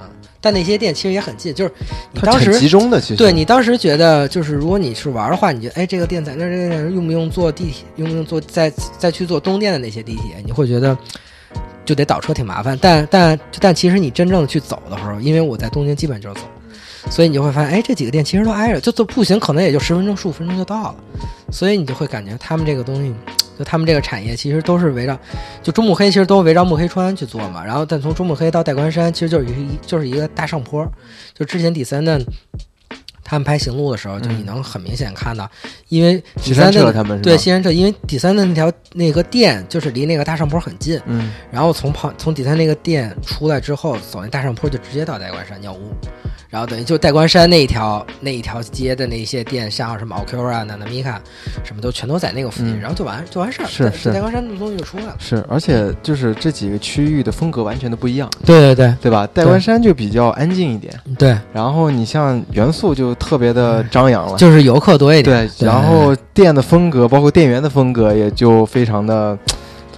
嗯。但那些店其实也很近，就是你当时集中的，其实对你当时觉得，就是如果你是玩的话，你觉得哎，这个店在那儿，这个店用不用坐地铁，用不用坐再再去坐东电的那些地铁，你会觉得就得倒车挺麻烦。但但但其实你真正去走的时候，因为我在东京基本就是走，所以你就会发现，哎，这几个店其实都挨着，就走步行可能也就十分钟、十五分钟就到了。所以你就会感觉他们这个东西，就他们这个产业其实都是围绕，就中目黑其实都围绕目黑川去做嘛。然后但从中目黑到代官山，其实就是一就是一个大上坡。就之前第三弹他们拍行路的时候，就你能很明显看到，因为第西山三弹彻他们对西山彻，因为第三的那条那个店就是离那个大上坡很近，嗯，然后从旁从底三那个店出来之后，走那大上坡就直接到代官山鸟屋，然后等于就代官山那一条那一条街的那些店，像什么奥 Q 啊、娜娜米卡，什么都全都在那个附近，嗯。然后就完就完事儿，是是。在代官山的东西就出来了。是，而且就是这几个区域的风格完全都不一样，对对对。对吧？代官山就比较安静一点，对。对，然后你像元素就特别的张扬了。就是游客多一点。对，然后店的风格，包括店员的风格，也就非常的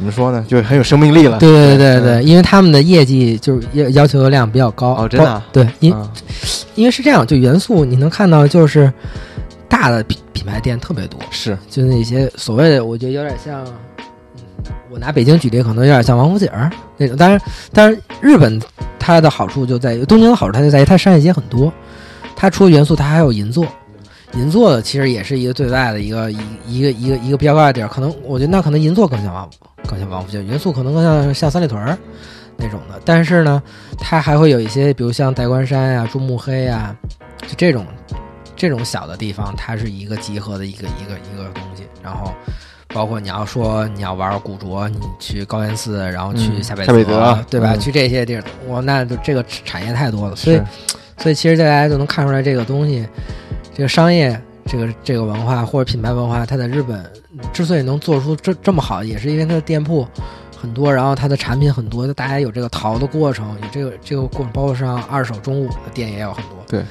怎么说呢，就很有生命力了。对对对嗯对，因为他们的业绩就是要要求的量比较高。哦真的啊对，因嗯因为是这样，就元素你能看到就是大的品品牌店特别多，是，就那些所谓的，我觉得有点像，嗯我拿北京举例，可能有点像王府井儿那种。当然，当然日本它的好处就在于东京的好处，它就在于它商业街很多，它除了元素，它还有银座。银座的其实也是一个对外的一个一一个一个一个比较高的地儿，可能我觉得那可能银座更像王更像王府井，元素可能更像像三里屯儿那种的。但是呢，它还会有一些，比如像代官山呀、朱木黑呀，就这种这种小的地方，它是一个集合的一个一个一个东西。然后，包括你要说你要玩古着，你去高原寺，然后去嗯夏贝夏贝德对吧？嗯去这些地儿，哇，那就这个产业太多了，所以所以其实大家就能看出来这个东西，这个商业。这个这个文化或者品牌文化，它在日本之所以能做出这这么好，也是因为它的店铺很多，然后它的产品很多，就大家有这个淘的过程，有这个这个过程，包括像二手中古的店也有很多。对，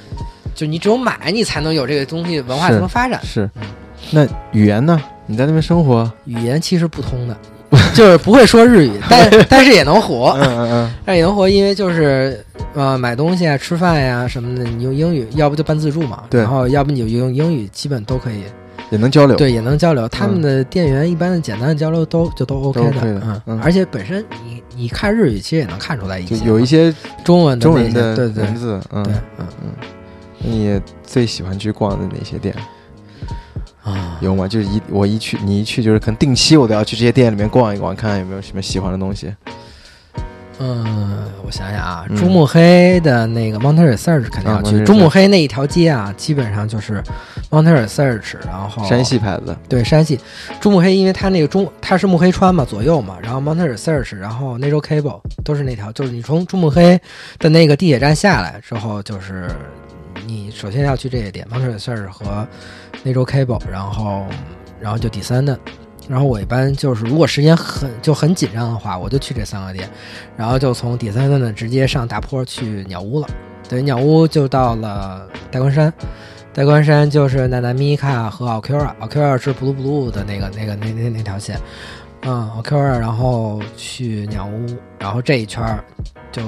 就你只有买，你才能有这个东西，文化才能发展。是嗯，那语言呢？你在那边生活？语言其实不通的，就是不会说日语，但 但是也能活。嗯嗯嗯，但也能活，因为就是呃买东西啊、吃饭呀、什么的，你用英语，要不就办自助嘛，对然后要不你就用英语，基本都可以，也能交流。对，也能交流。他们的店员一般的简单的交流都就都 OK 都的嗯嗯而且本身你你看日语，其实也能看出来一些，有一些中文的中文的对对文字，嗯对，嗯那你最喜欢去逛的哪些店？啊，有吗？就是一我一去，你一去就是可能定期我都要去这些店里面逛一逛，看看有没有什么喜欢的东西。嗯，我想想啊，嗯珠穆黑的那个 Mountain Research 肯定要啊去。，Mountain 珠穆黑那一条街啊，基本上就是 Mountain Research，然后山系牌子，对山系珠穆黑，因为它那个中它是木黑川嘛，左右嘛，然后 Mountain Research，然后 Natural Cable 都是那条，就是你从珠穆黑的那个地铁站下来之后，就是你首先要去这个点 Mountain Research 和 Nido Cable，然后然后就 Descendant。然后我一般就是，如果时间很就很紧张的话，我就去这三个点，然后就从 Descendant 直接上大坡去鸟屋了。对，鸟屋就到了戴冠山，戴冠山就是奈奈米卡和 Okura，Okura 是 Blue Blue 的那个那个那那那条线，嗯奥 Q 啊然后去鸟屋，然后这一圈就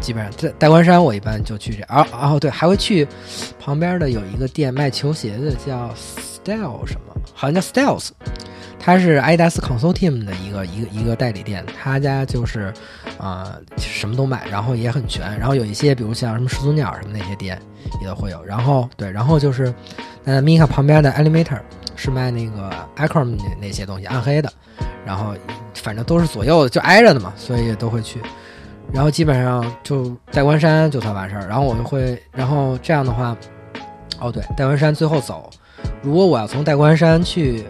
基本上在戴冠山我一般就去这，然后然后对还会去旁边的有一个店卖球鞋的叫 Style 什么，好像叫 Styles。它是 Adidas Consortium 的一个一个一个代理店，他家就是，啊、什么都卖，然后也很全，然后有一些比如像什么始祖鸟什么那些店也都会有，然后对，然后就是，那，Mika 旁边的 Elevator 是卖那个 Acrom 那那些东西，暗黑的，然后反正都是左右就挨着的嘛，所以也都会去，然后基本上就戴冠山就算完事儿，然后我就会，然后这样的话，哦对，戴冠山最后走，如果我要从戴冠山去。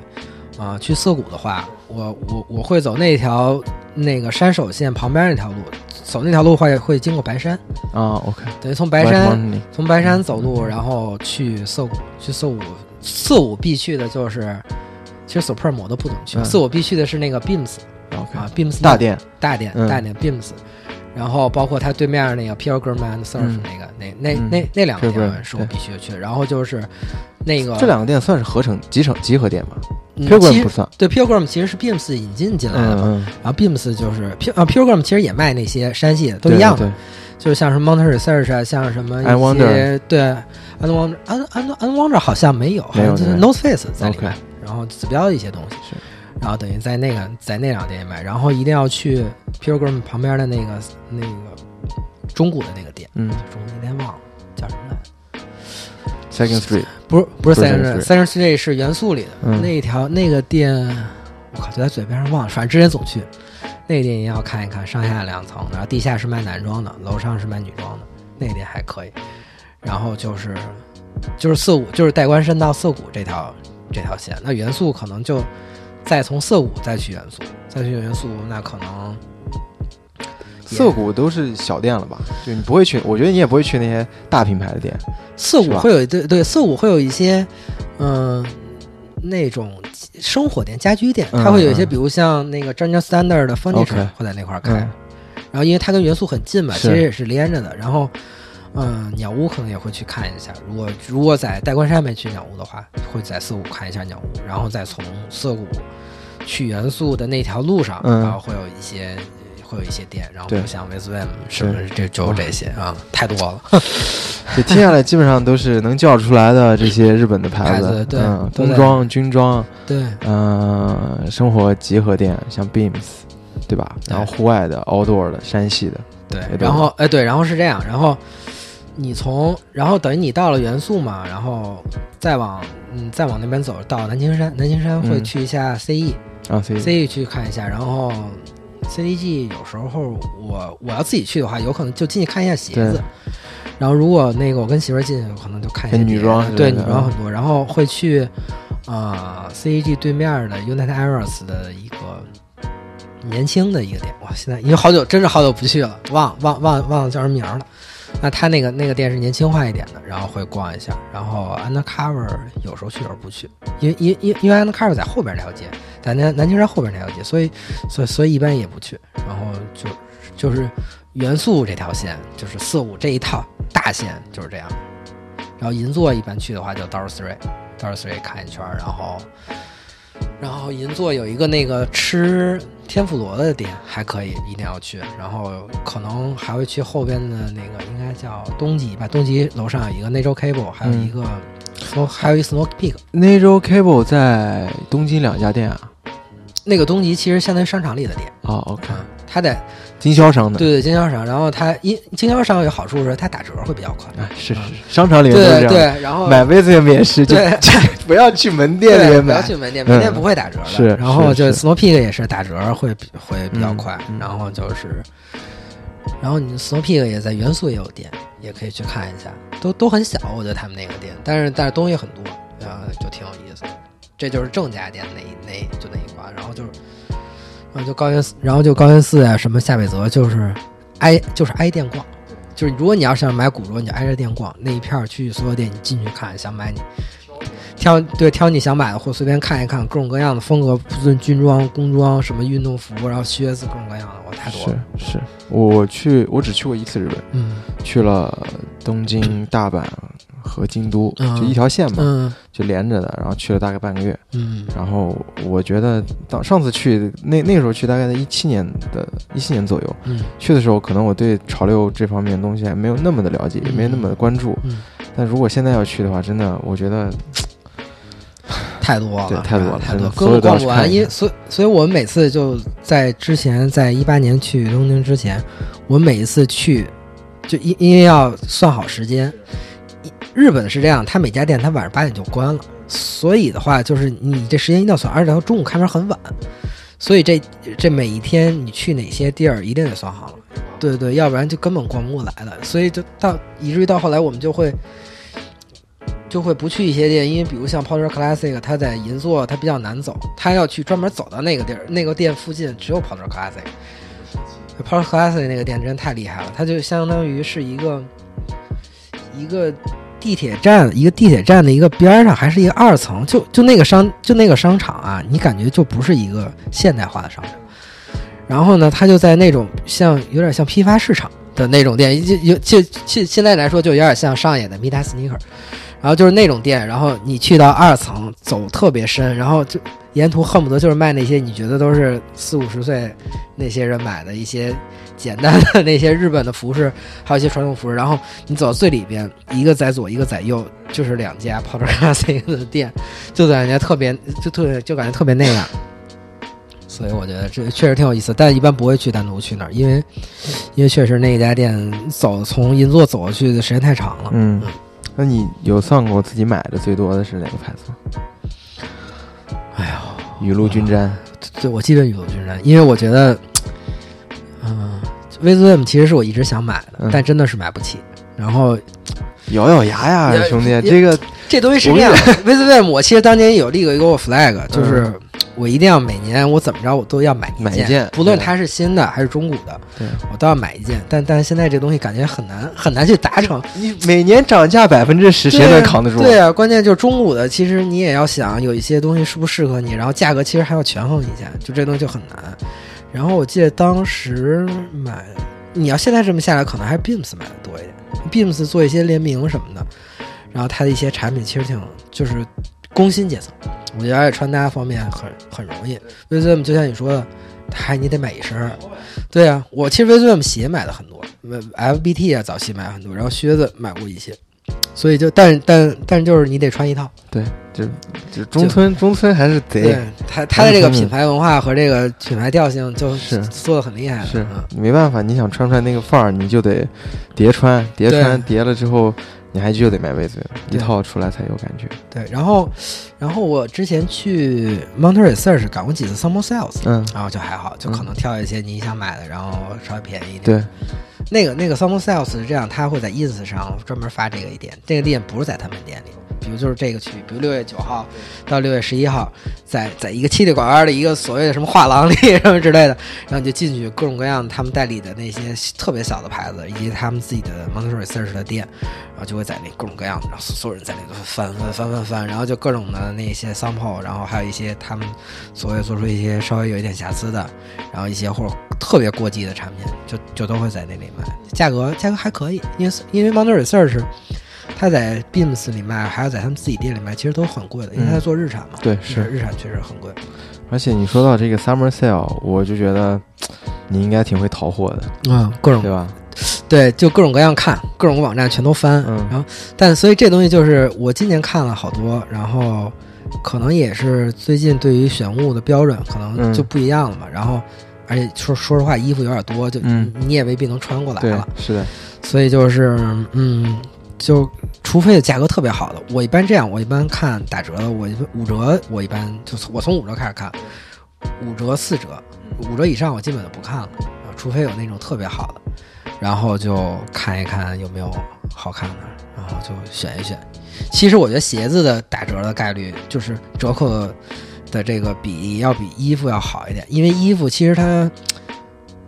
啊、去涩谷的话，我我我会走那条那个山手线旁边那条路，走那条路会会经过白山，啊，OK，等于从白山从白山走路，然后去涩谷，去涩谷，涩谷必去的就是，其实 Supreme 我都不怎么去，嗯。涩谷必去的是那个 Beams 啊，Beams 大店，大店嗯。大店 Beams，然后包括他对面那个 Pilgrim and Surf 嗯。那个那那嗯。那那两个店是我必须要去的，然后就是那个这两个店算是合成集成集合店吧嗯其？Pilgrim 不算，对 Pilgrim 其实是 Beams 引进进来的嘛，然后 Beams 就是 P 啊 Pilgrim 其实也卖那些山系的，都一样的，对，就是像什么 Mountain Research 啊，像什么一 I Wonder 些对 An Wonder An An An Wonder 好像没有，好没有像就是 North Face 在里面，然后指标一些东西是，然后等于在那个在那两个店也卖，然后一定要去 Pilgrim 旁边的那个那个中古的那个店，嗯中古那店忘了叫什么来着。，Second Street，不是不是 Second Second Street 是元素里的、嗯那一条那个店，我靠就在嘴边上忘了，反正之前总去。那个店也要看一看，上下两层，然后地下是卖男装的，楼上是卖女装的，那个店还可以。然后就是就是涩谷，就是代官山到涩谷这条这条线，那元素可能就再从涩谷再去元素，再去元素，那可能也涩谷都是小店了吧？就你不会去，我觉得你也不会去那些大品牌的店。是吧涩谷会有一对对涩谷会有一些嗯、那种生活店、家居店，嗯它会有一些，嗯比如像那个 General Standard 的 Furniture 会在那块儿开。嗯然后因为它跟元素很近嘛，其实也是连着的。然后嗯，鸟屋可能也会去看一下。如果如果在代官山没去鸟屋的话，会在涩谷看一下鸟屋，然后再从涩谷去元素的那条路上，嗯然后会有一些。会有一些店，然后像 Wisdom 什么这就有这些啊，太多了。就听下来基本上都是能叫出来的这些日本的牌牌子对嗯，工装、军装，对，嗯，生活集合店，像 Beams，对吧？对然后户外的、outdoor 的、山系的，对然后哎对，然后是这样，然后你从然后等于你到了元素嘛，然后再往嗯再往那边走到南青山，南青山会嗯去一下 CE，CE、啊，所以 CE 去看一下，然后 CDG 有时候我我要自己去的话，有可能就进去看一下鞋子。然后如果那个我跟媳妇儿进去，可能就看一下女碟装对女装很多，然后会去啊、CEG 对面的 United Arrows 的一个年轻的一个店，哇，现在因为好久真是好久不去了，忘忘忘忘了叫什么名儿了。那他那个那个店是年轻化一点的，然后会逛一下。然后 Undercover 有时候去，有时候不去，因因因因为 Undercover 在后边那条街，在南南京站后边那条街，所以所以所以一般也不去。然后就就是元素这条线，就是四五这一套大线就是这样。然后银座一般去的话就 d o r Three，d o r Three 看一圈，然后。然后银座有一个那个吃天妇罗的店还可以，一定要去。然后可能还会去后边的那个，应该叫东极吧。东极楼上有一个 Natural Cable，还有一个，还有一 Snow Peak。Natural Cable 在东京两家店啊。那个东极其实相当于商场里的店。哦，OK。它在经销商的。对对，经销商。然后它因经销商有好处是它打折会比较快。啊，是是，商场里面都这样。对，然后买杯子也免试。对，不要去门店里面买。不要去门店，门店不会打折的。是。然后就 Snow Peak 也是打折会会比较快。然后就是，然后你 Snow Peak 也在元素也有店，也可以去看一下。都都很小，我觉得他们那个店，但是但是东西很多，然后就挺有意思。这就是正家店那一那就那一关，然后就是。然后就高原寺，然后就高原寺啊，什么夏北泽，就是挨就是挨店逛，就是如果你要想买古着，你就挨着店逛那一片儿去所有店，你进去看，想买你挑对挑你想买的，或随便看一看各种各样的风格，不论军装、工装，什么运动服，然后靴子各种各样的，我太多了。是是，我去我只去过一次日本，嗯，去了东京、大阪。和京都就一条线嘛，就连着的，然后去了大概半个月。嗯，然后我觉得当上次去那那个时候去大概在一七年的一七年左右，嗯，去的时候可能我对潮流这方面东西还没有那么的了解，也没那么的关注。嗯，但如果现在要去的话，真的我觉得太多了，对，太多了，太多，根本逛不完。因所以所以，我们每次就在之前，在一八年去东京之前，我每一次去就因因为要算好时间。日本是这样，他每家店他晚上八点就关了，所以的话就是你这时间一定要算，而且他中午开门很晚，所以这这每一天你去哪些地儿一定得算好了，对对，要不然就根本逛不过来了。所以就到以至于到后来我们就会就会不去一些店，因为比如像 Porter Classic，它在银座它比较难走，他要去专门走到那个地儿，那个店附近只有 Porter Classic。Porter Classic 那个店真太厉害了，它就相当于是一个一个。地铁站一个地铁站的一个边上，还是一个二层，就就那个商就那个商场啊，你感觉就不是一个现代化的商场。然后呢，他就在那种像有点像批发市场的那种店，就有就现现在来说就有点像上野的 Mita Sneaker，然后就是那种店，然后你去到二层走特别深，然后就沿途恨不得就是卖那些你觉得都是四五十岁那些人买的一些。简单的那些日本的服饰，还有一些传统服饰，然后你走到最里边，一个在左，一个在右，就是两家 p o r t e Classic 的店，就感觉特别，就特别，就感觉特别那样。所以我觉得这确实挺有意思，但一般不会去单独去那儿，因为因为确实那一家店走从银座走过去的时间太长了。嗯，那你有算过自己买的最多的是哪个牌子吗？哎呀，雨露均沾。对，我记得雨露均沾，因为我觉得。v z m 其实是我一直想买的，但真的是买不起。然后咬咬牙呀，兄弟，这个这东西是这样。v z m 我其实当年有立过一个 flag，就是我一定要每年我怎么着我都要买一件，不论它是新的还是中古的，我都要买一件。但但现在这东西感觉很难很难去达成。你每年涨价百分之十，谁能扛得住？对啊，关键就是中古的，其实你也要想有一些东西适不适合你，然后价格其实还要权衡一下，就这东西就很难。然后我记得当时买，你要现在这么下来，可能还是 Beams 买的多一点。Beams 做一些联名什么的，然后它的一些产品其实挺就是工薪阶层，我觉得而且穿搭方面很很容易。Vism 就像你说的，还你得买一身。对啊，我其实 Vism 鞋买的很多，FBT 啊早期买很多，然后靴子买过一些。所以就，但但但就是你得穿一套，对，就就中村中村还是得，他他的这个品牌文化和这个品牌调性就是。做的很厉害，是，没办法，你想穿出来那个范儿，你就得叠穿，叠穿叠了之后，你还就得买位子，一套出来才有感觉。对，然后然后我之前去 Mount Research 赶过几次 Summer Sales，嗯，然后就还好，就可能挑一些你想买的，然后稍微便宜一点。对。那个那个 Summer Sales 是这样，他会在 ins 上专门发这个店，这个店不是在他们店里。比如就是这个区域，比如六月九号到六月十一号，在在一个七里拐弯的一个所谓的什么画廊里什么之类的，然后你就进去，各种各样他们代理的那些特别小的牌子，以及他们自己的 Montreal Research 的店，然后就会在那各种各样的，然后所有人在那都翻翻翻翻翻，然后就各种的那些 sample，然后还有一些他们所谓做出一些稍微有一点瑕疵的，然后一些或者特别过激的产品，就就都会在那里面卖，价格价格还可以，因为因为 Montreal Research。他在 Beams 里卖，还有在他们自己店里卖，其实都很贵的，因为它在做日产嘛。对，是日产确实很贵。而且你说到这个 Summer Sale，我就觉得你应该挺会淘货的。嗯，各种对吧？对，就各种各样看，各种网站全都翻。嗯。然后，但所以这东西就是我今年看了好多，然后可能也是最近对于选物的标准可能就不一样了嘛。然后，而且说说实话，衣服有点多，就你也未必能穿过来了。是的。所以就是嗯。就除非价格特别好的，我一般这样，我一般看打折的，我五折，我一般就从我从五折开始看，五折四折，五折以上我基本就不看了啊，除非有那种特别好的，然后就看一看有没有好看的，然后就选一选。其实我觉得鞋子的打折的概率就是折扣的这个比要比衣服要好一点，因为衣服其实它。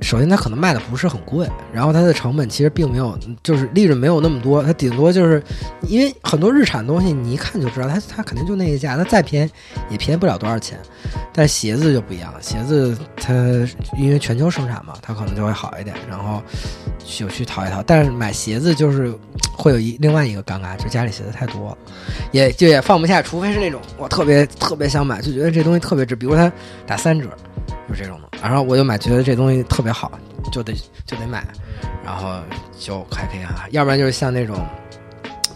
首先，它可能卖的不是很贵，然后它的成本其实并没有，就是利润没有那么多，它顶多就是因为很多日产东西，你一看就知道，它它肯定就那个价，它再便宜也便宜不了多少钱。但鞋子就不一样，鞋子它因为全球生产嘛，它可能就会好一点，然后就去淘一淘。但是买鞋子就是会有一另外一个尴尬，就家里鞋子太多了，也就也放不下，除非是那种我特别特别想买，就觉得这东西特别值，比如它打三折。就这种，然后我就买，觉得这东西特别好，就得就得买，然后就还可以哈。要不然就是像那种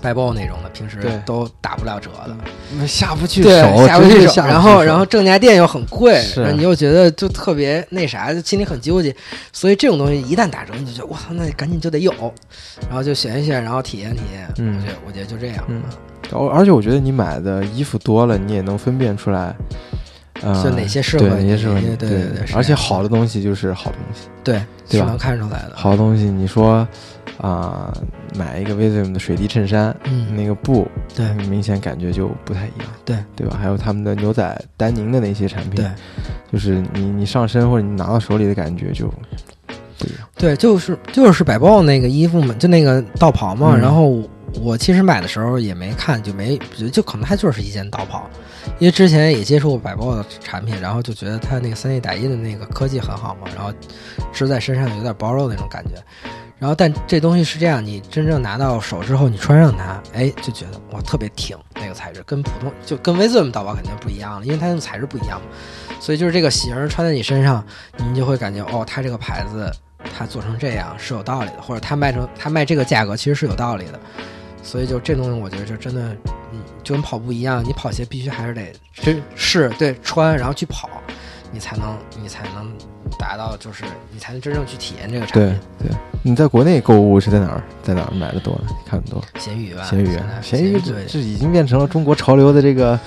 拜报那种的，平时都打不了折的，下不去手，下不去手。然后然后正价店又很贵，你又觉得就特别那啥，就心里很纠结。所以这种东西一旦打折，你就觉得我操，那赶紧就得有，然后就选一选，然后体验体验。嗯，我觉得我觉得就这样。嗯，而且我觉得你买的衣服多了，你也能分辨出来。就哪些适合，哪些适合你？对对对，而且好的东西就是好东西，对，对吧？能看出来的。好东西，你说啊，买一个 Visum 的水滴衬衫，嗯，那个布，对，明显感觉就不太一样，对，对吧？还有他们的牛仔丹宁的那些产品，对，就是你你上身或者你拿到手里的感觉就不一样。对，就是就是百豹那个衣服嘛，就那个道袍嘛，然后。我其实买的时候也没看，就没就可能它就是一件道袍，因为之前也接触过百豹的产品，然后就觉得它那个三 D 打印的那个科技很好嘛，然后织在身上有点包肉那种感觉，然后但这东西是这样，你真正拿到手之后，你穿上它，哎，就觉得哇特别挺，那个材质跟普通就跟 Visum 道袍肯定不一样了，因为它用材质不一样嘛，所以就是这个型穿在你身上，你就会感觉哦，它这个牌子它做成这样是有道理的，或者它卖成它卖这个价格其实是有道理的。所以就这东西，我觉得就真的，嗯，就跟跑步一样，你跑鞋必须还是得去试对穿，然后去跑，你才能你才能达到，就是你才能真正去体验这个产品。对对，你在国内购物是在哪儿？在哪儿买的多呢？你看的多？闲鱼吧。闲鱼，闲鱼这这已经变成了中国潮流的这个。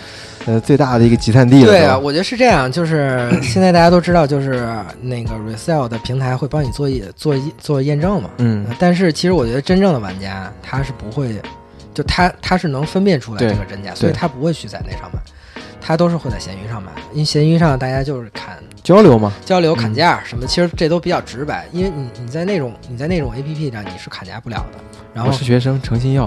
呃，最大的一个集散地了。对啊，我觉得是这样，就是现在大家都知道，就是那个 resell 的平台会帮你做一做一做验证嘛。嗯。但是其实我觉得真正的玩家他是不会，就他他是能分辨出来这个真假，所以他不会去在那上买，他都是会在闲鱼上买，因为闲鱼上大家就是砍交流嘛，交流砍价什么，其实这都比较直白，因为你你在那种你在那种 A P P 上你是砍价不了的。然后我是学生，诚心要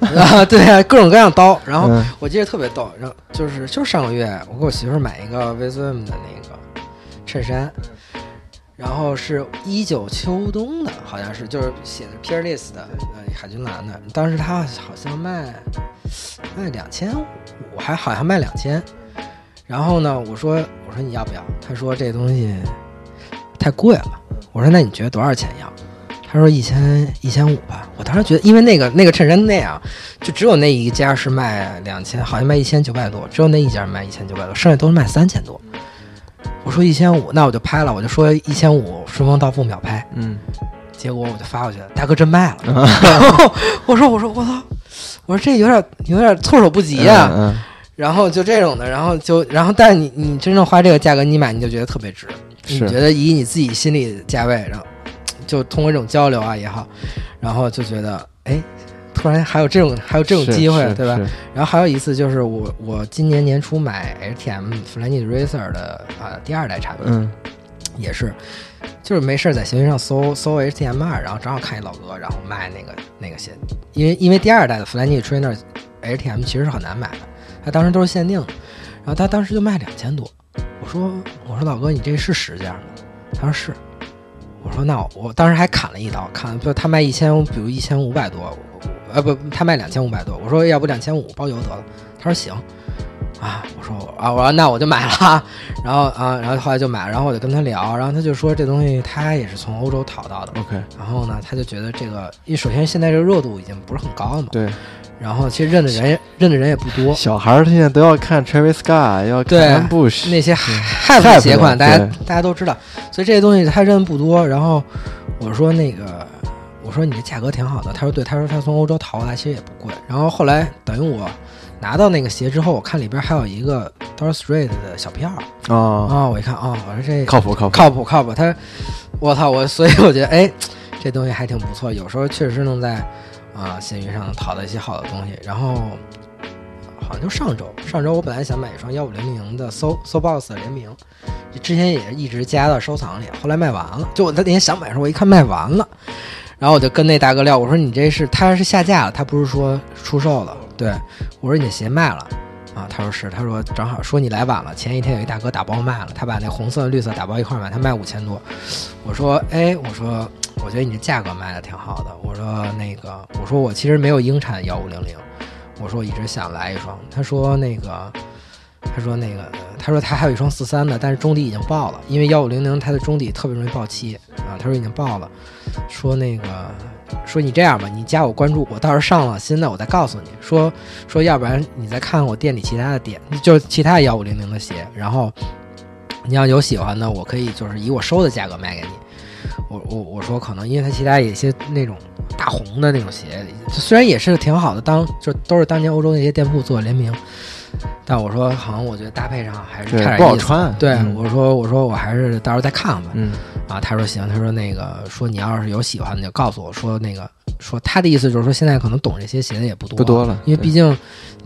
啊，对啊，各种各样刀。然后我记得特别逗，然后就是就是上个月我给我媳妇买一个 Visum 的那个衬衫，然后是一九秋冬的，好像是就是写的 Peerless 的呃海军蓝的。当时他好像卖卖两千五，还好像卖两千。然后呢，我说我说你要不要？他说这东西太贵了。我说那你觉得多少钱要？他说一千一千五吧，我当时觉得，因为那个那个衬衫那样，就只有那一家是卖两千，好像卖一千九百多，只有那一家卖一千九百多，剩下都是卖三千多。我说一千五，那我就拍了，我就说一千五，顺丰到付秒拍。嗯，结果我就发过去了，大哥真卖了。我说我说我操，我说这有点有点措手不及呀。然后就这种的，然后就然后，但是你你真正花这个价格你买，你就觉得特别值，你觉得以你自己心里价位，然后。就通过这种交流啊也好，然后就觉得哎，突然还有这种还有这种机会，对吧？然后还有一次就是我我今年年初买 HTM Flyknit Racer 的啊、第二代产品，嗯也是，就是没事儿在闲鱼上搜搜 HTM 二，然后正好看一老哥，然后卖那个那个鞋，因为因为第二代的 Flyknit Trainer HTM 其实是很难买的，他当时都是限定的，然后他当时就卖两千多，我说我说老哥你这是实价吗？他说是，我说那我我当时还砍了一刀，砍就他卖一千，比如一千五百多，呃不他卖两千五百多，我说要不两千五包邮得了，他说行。啊，我说我啊，我说那我就买了，然后啊，然后后来就买了，然后我就跟他聊，然后他就说这东西他也是从欧洲淘到的，，OK，然后呢，他就觉得这个，因为首先现在这个热度已经不是很高了嘛，对，然后其实认的人也认的人也不多，小孩儿现在都要看 Travis Scott，要对看 Bush，那些 hype 鞋款，大家大家都知道，所以这些东西他认的不多。然后我说那个，我说你这价格挺好的，他说对，他说他从欧洲淘过来，其实也不贵。然后后来等于我拿到那个鞋之后，我看里边还有一个 Dor Street 的小票啊，啊、我一看啊、我说这靠谱靠谱，靠谱靠谱，他，我操我，所以我觉得哎，这东西还挺不错，有时候确实能在啊、闲鱼上淘到一些好的东西。然后好像就上周，上周我本来想买一双幺五零零的 So So Box 的联名，之前也一直加到收藏里，后来卖完了。就我那天想买的时候，我一看卖完了，然后我就跟那大哥聊，我说你这是他是下架了，他不是说出售了？对我说你的鞋卖了。啊，他说是，他说正好说你来晚了，前一天有一大哥打包卖了，他把那红色、绿色打包一块儿买，他卖五千多。我说，哎，我说，我觉得你这价格卖的挺好的。我说那个，我说我其实没有英产幺五零零，我说我一直想来一双。他说那个，他说那个，他说他还有一双四三的，但是中底已经爆了，因为幺五零零它的中底特别容易爆漆啊。他说已经爆了，说那个。说你这样吧，你加我关注，我到时候上了新的，我再告诉你。说说，要不然你再看看我店里其他的店，就是其他幺五零零的鞋，然后你要有喜欢的，我可以就是以我收的价格卖给你。我我我说可能，因为它其他一些那种大红的那种鞋，虽然也是挺好的，当就都是当年欧洲那些店铺做联名，但我说好像我觉得搭配上还是对差点。不好穿，对，嗯我说我说我还是到时候再看看吧。嗯啊，他说行，他说那个说你要是有喜欢的就告诉我说那个说他的意思就是说现在可能懂这些鞋的也不多不多了因为毕竟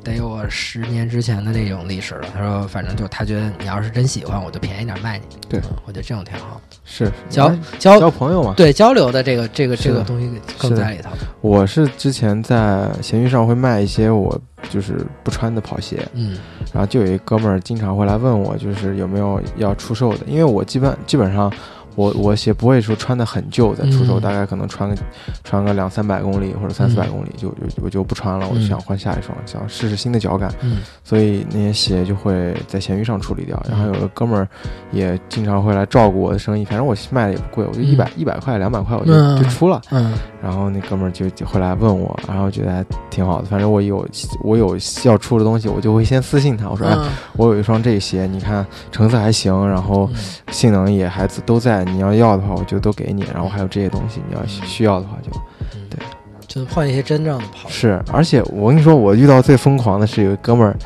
得有我十年之前的那种历史了。他说反正就他觉得你要是真喜欢，我就便宜点卖你。对嗯我觉得这种挺好，是交哎交交朋友嘛。对交流的这个这个这个东西更在里头。我是之前在闲鱼上会卖一些我就是不穿的跑鞋，嗯然后就有一哥们儿经常会来问我，就是有没有要出售的，因为我基本基本上。我我鞋不会说穿的很旧再出手，嗯。大概可能穿个穿个两三百公里或者三四百公里就就我就不穿了，我就嗯想换下一双，想试试新的脚感，嗯。所以那些鞋就会在闲鱼上处理掉。然后嗯有个哥们儿也经常会来照顾我的生意，反正我卖的也不贵，我就一百一百块两百块我就嗯。就出了。嗯。然后那哥们儿就就会来问我，然后觉得还挺好的。反正我有我有要出的东西，我就会先私信他，我说哎，嗯。我有一双这鞋，你看成色还行，然后嗯。性能也还都在，你要要的话我就都给你。然后还有这些东西，你要需要的话就嗯。对，就换一些真正的跑。是。而且我跟你说，我遇到最疯狂的是有一哥们儿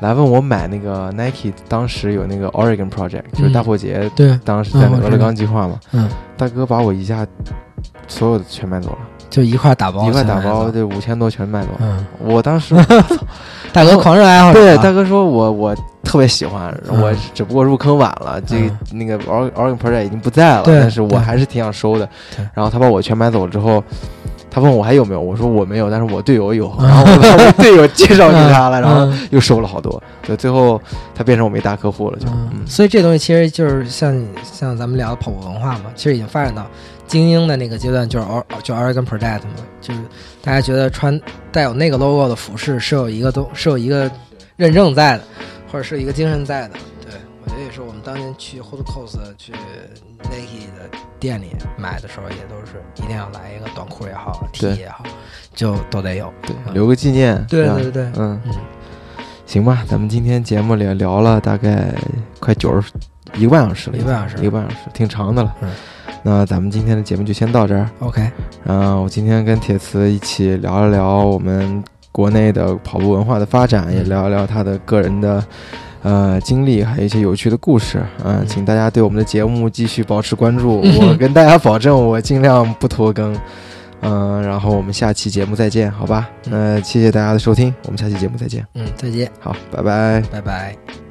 来问我买那个 Nike，当时有那个 Oregon Project，就是嗯。大破节，对，当时在那俄勒冈计划嘛，嗯，大哥把我一下所有的全买走了，就一块打包，一块打包，这五千多全卖走了。嗯，我当时 大哥狂热爱好者对啊，大哥说我我特别喜欢，嗯。我只不过入坑晚了，这那个 Or- Oregon Project 已经不在了，对但是我还是挺想收的。对。然后他把我全买走了之后，他问我还有没有，我说我没有，但是我队友有，嗯 然后我把我队友介绍给他了，然后嗯。又收了好多，对，最后他变成我们一大客户了，就嗯，嗯。所以这东西其实就是像你像咱们聊的跑步文化嘛，其实已经发展到精英的那个阶段，就是 Or 就 Oregon Project 嘛，就是大家觉得穿带有那个 logo 的服饰是有一个都是有一个认证在的，或者是一个精神在的。对我觉得也是，我们当年去 Hot Cos 去 Nike 的店里买的时候，也都是一定要来一个短裤也好，T 对也好，就都得有。对，嗯留个纪念，吧对对对，嗯，嗯，行吧，咱们今天节目里聊了大概快九十一个半小时了，一个半小时一个半小时，挺长的了。嗯，那咱们今天的节目就先到这儿。OK，然后我今天跟铁磁一起聊一聊我们国内的跑步文化的发展，也聊一聊他的个人的呃经历，还有一些有趣的故事。嗯、嗯请大家对我们的节目继续保持关注，我跟大家保证，我尽量不拖更。嗯、然后我们下期节目再见，好吧？那谢谢大家的收听，我们下期节目再见。嗯，再见，好，拜拜。拜拜。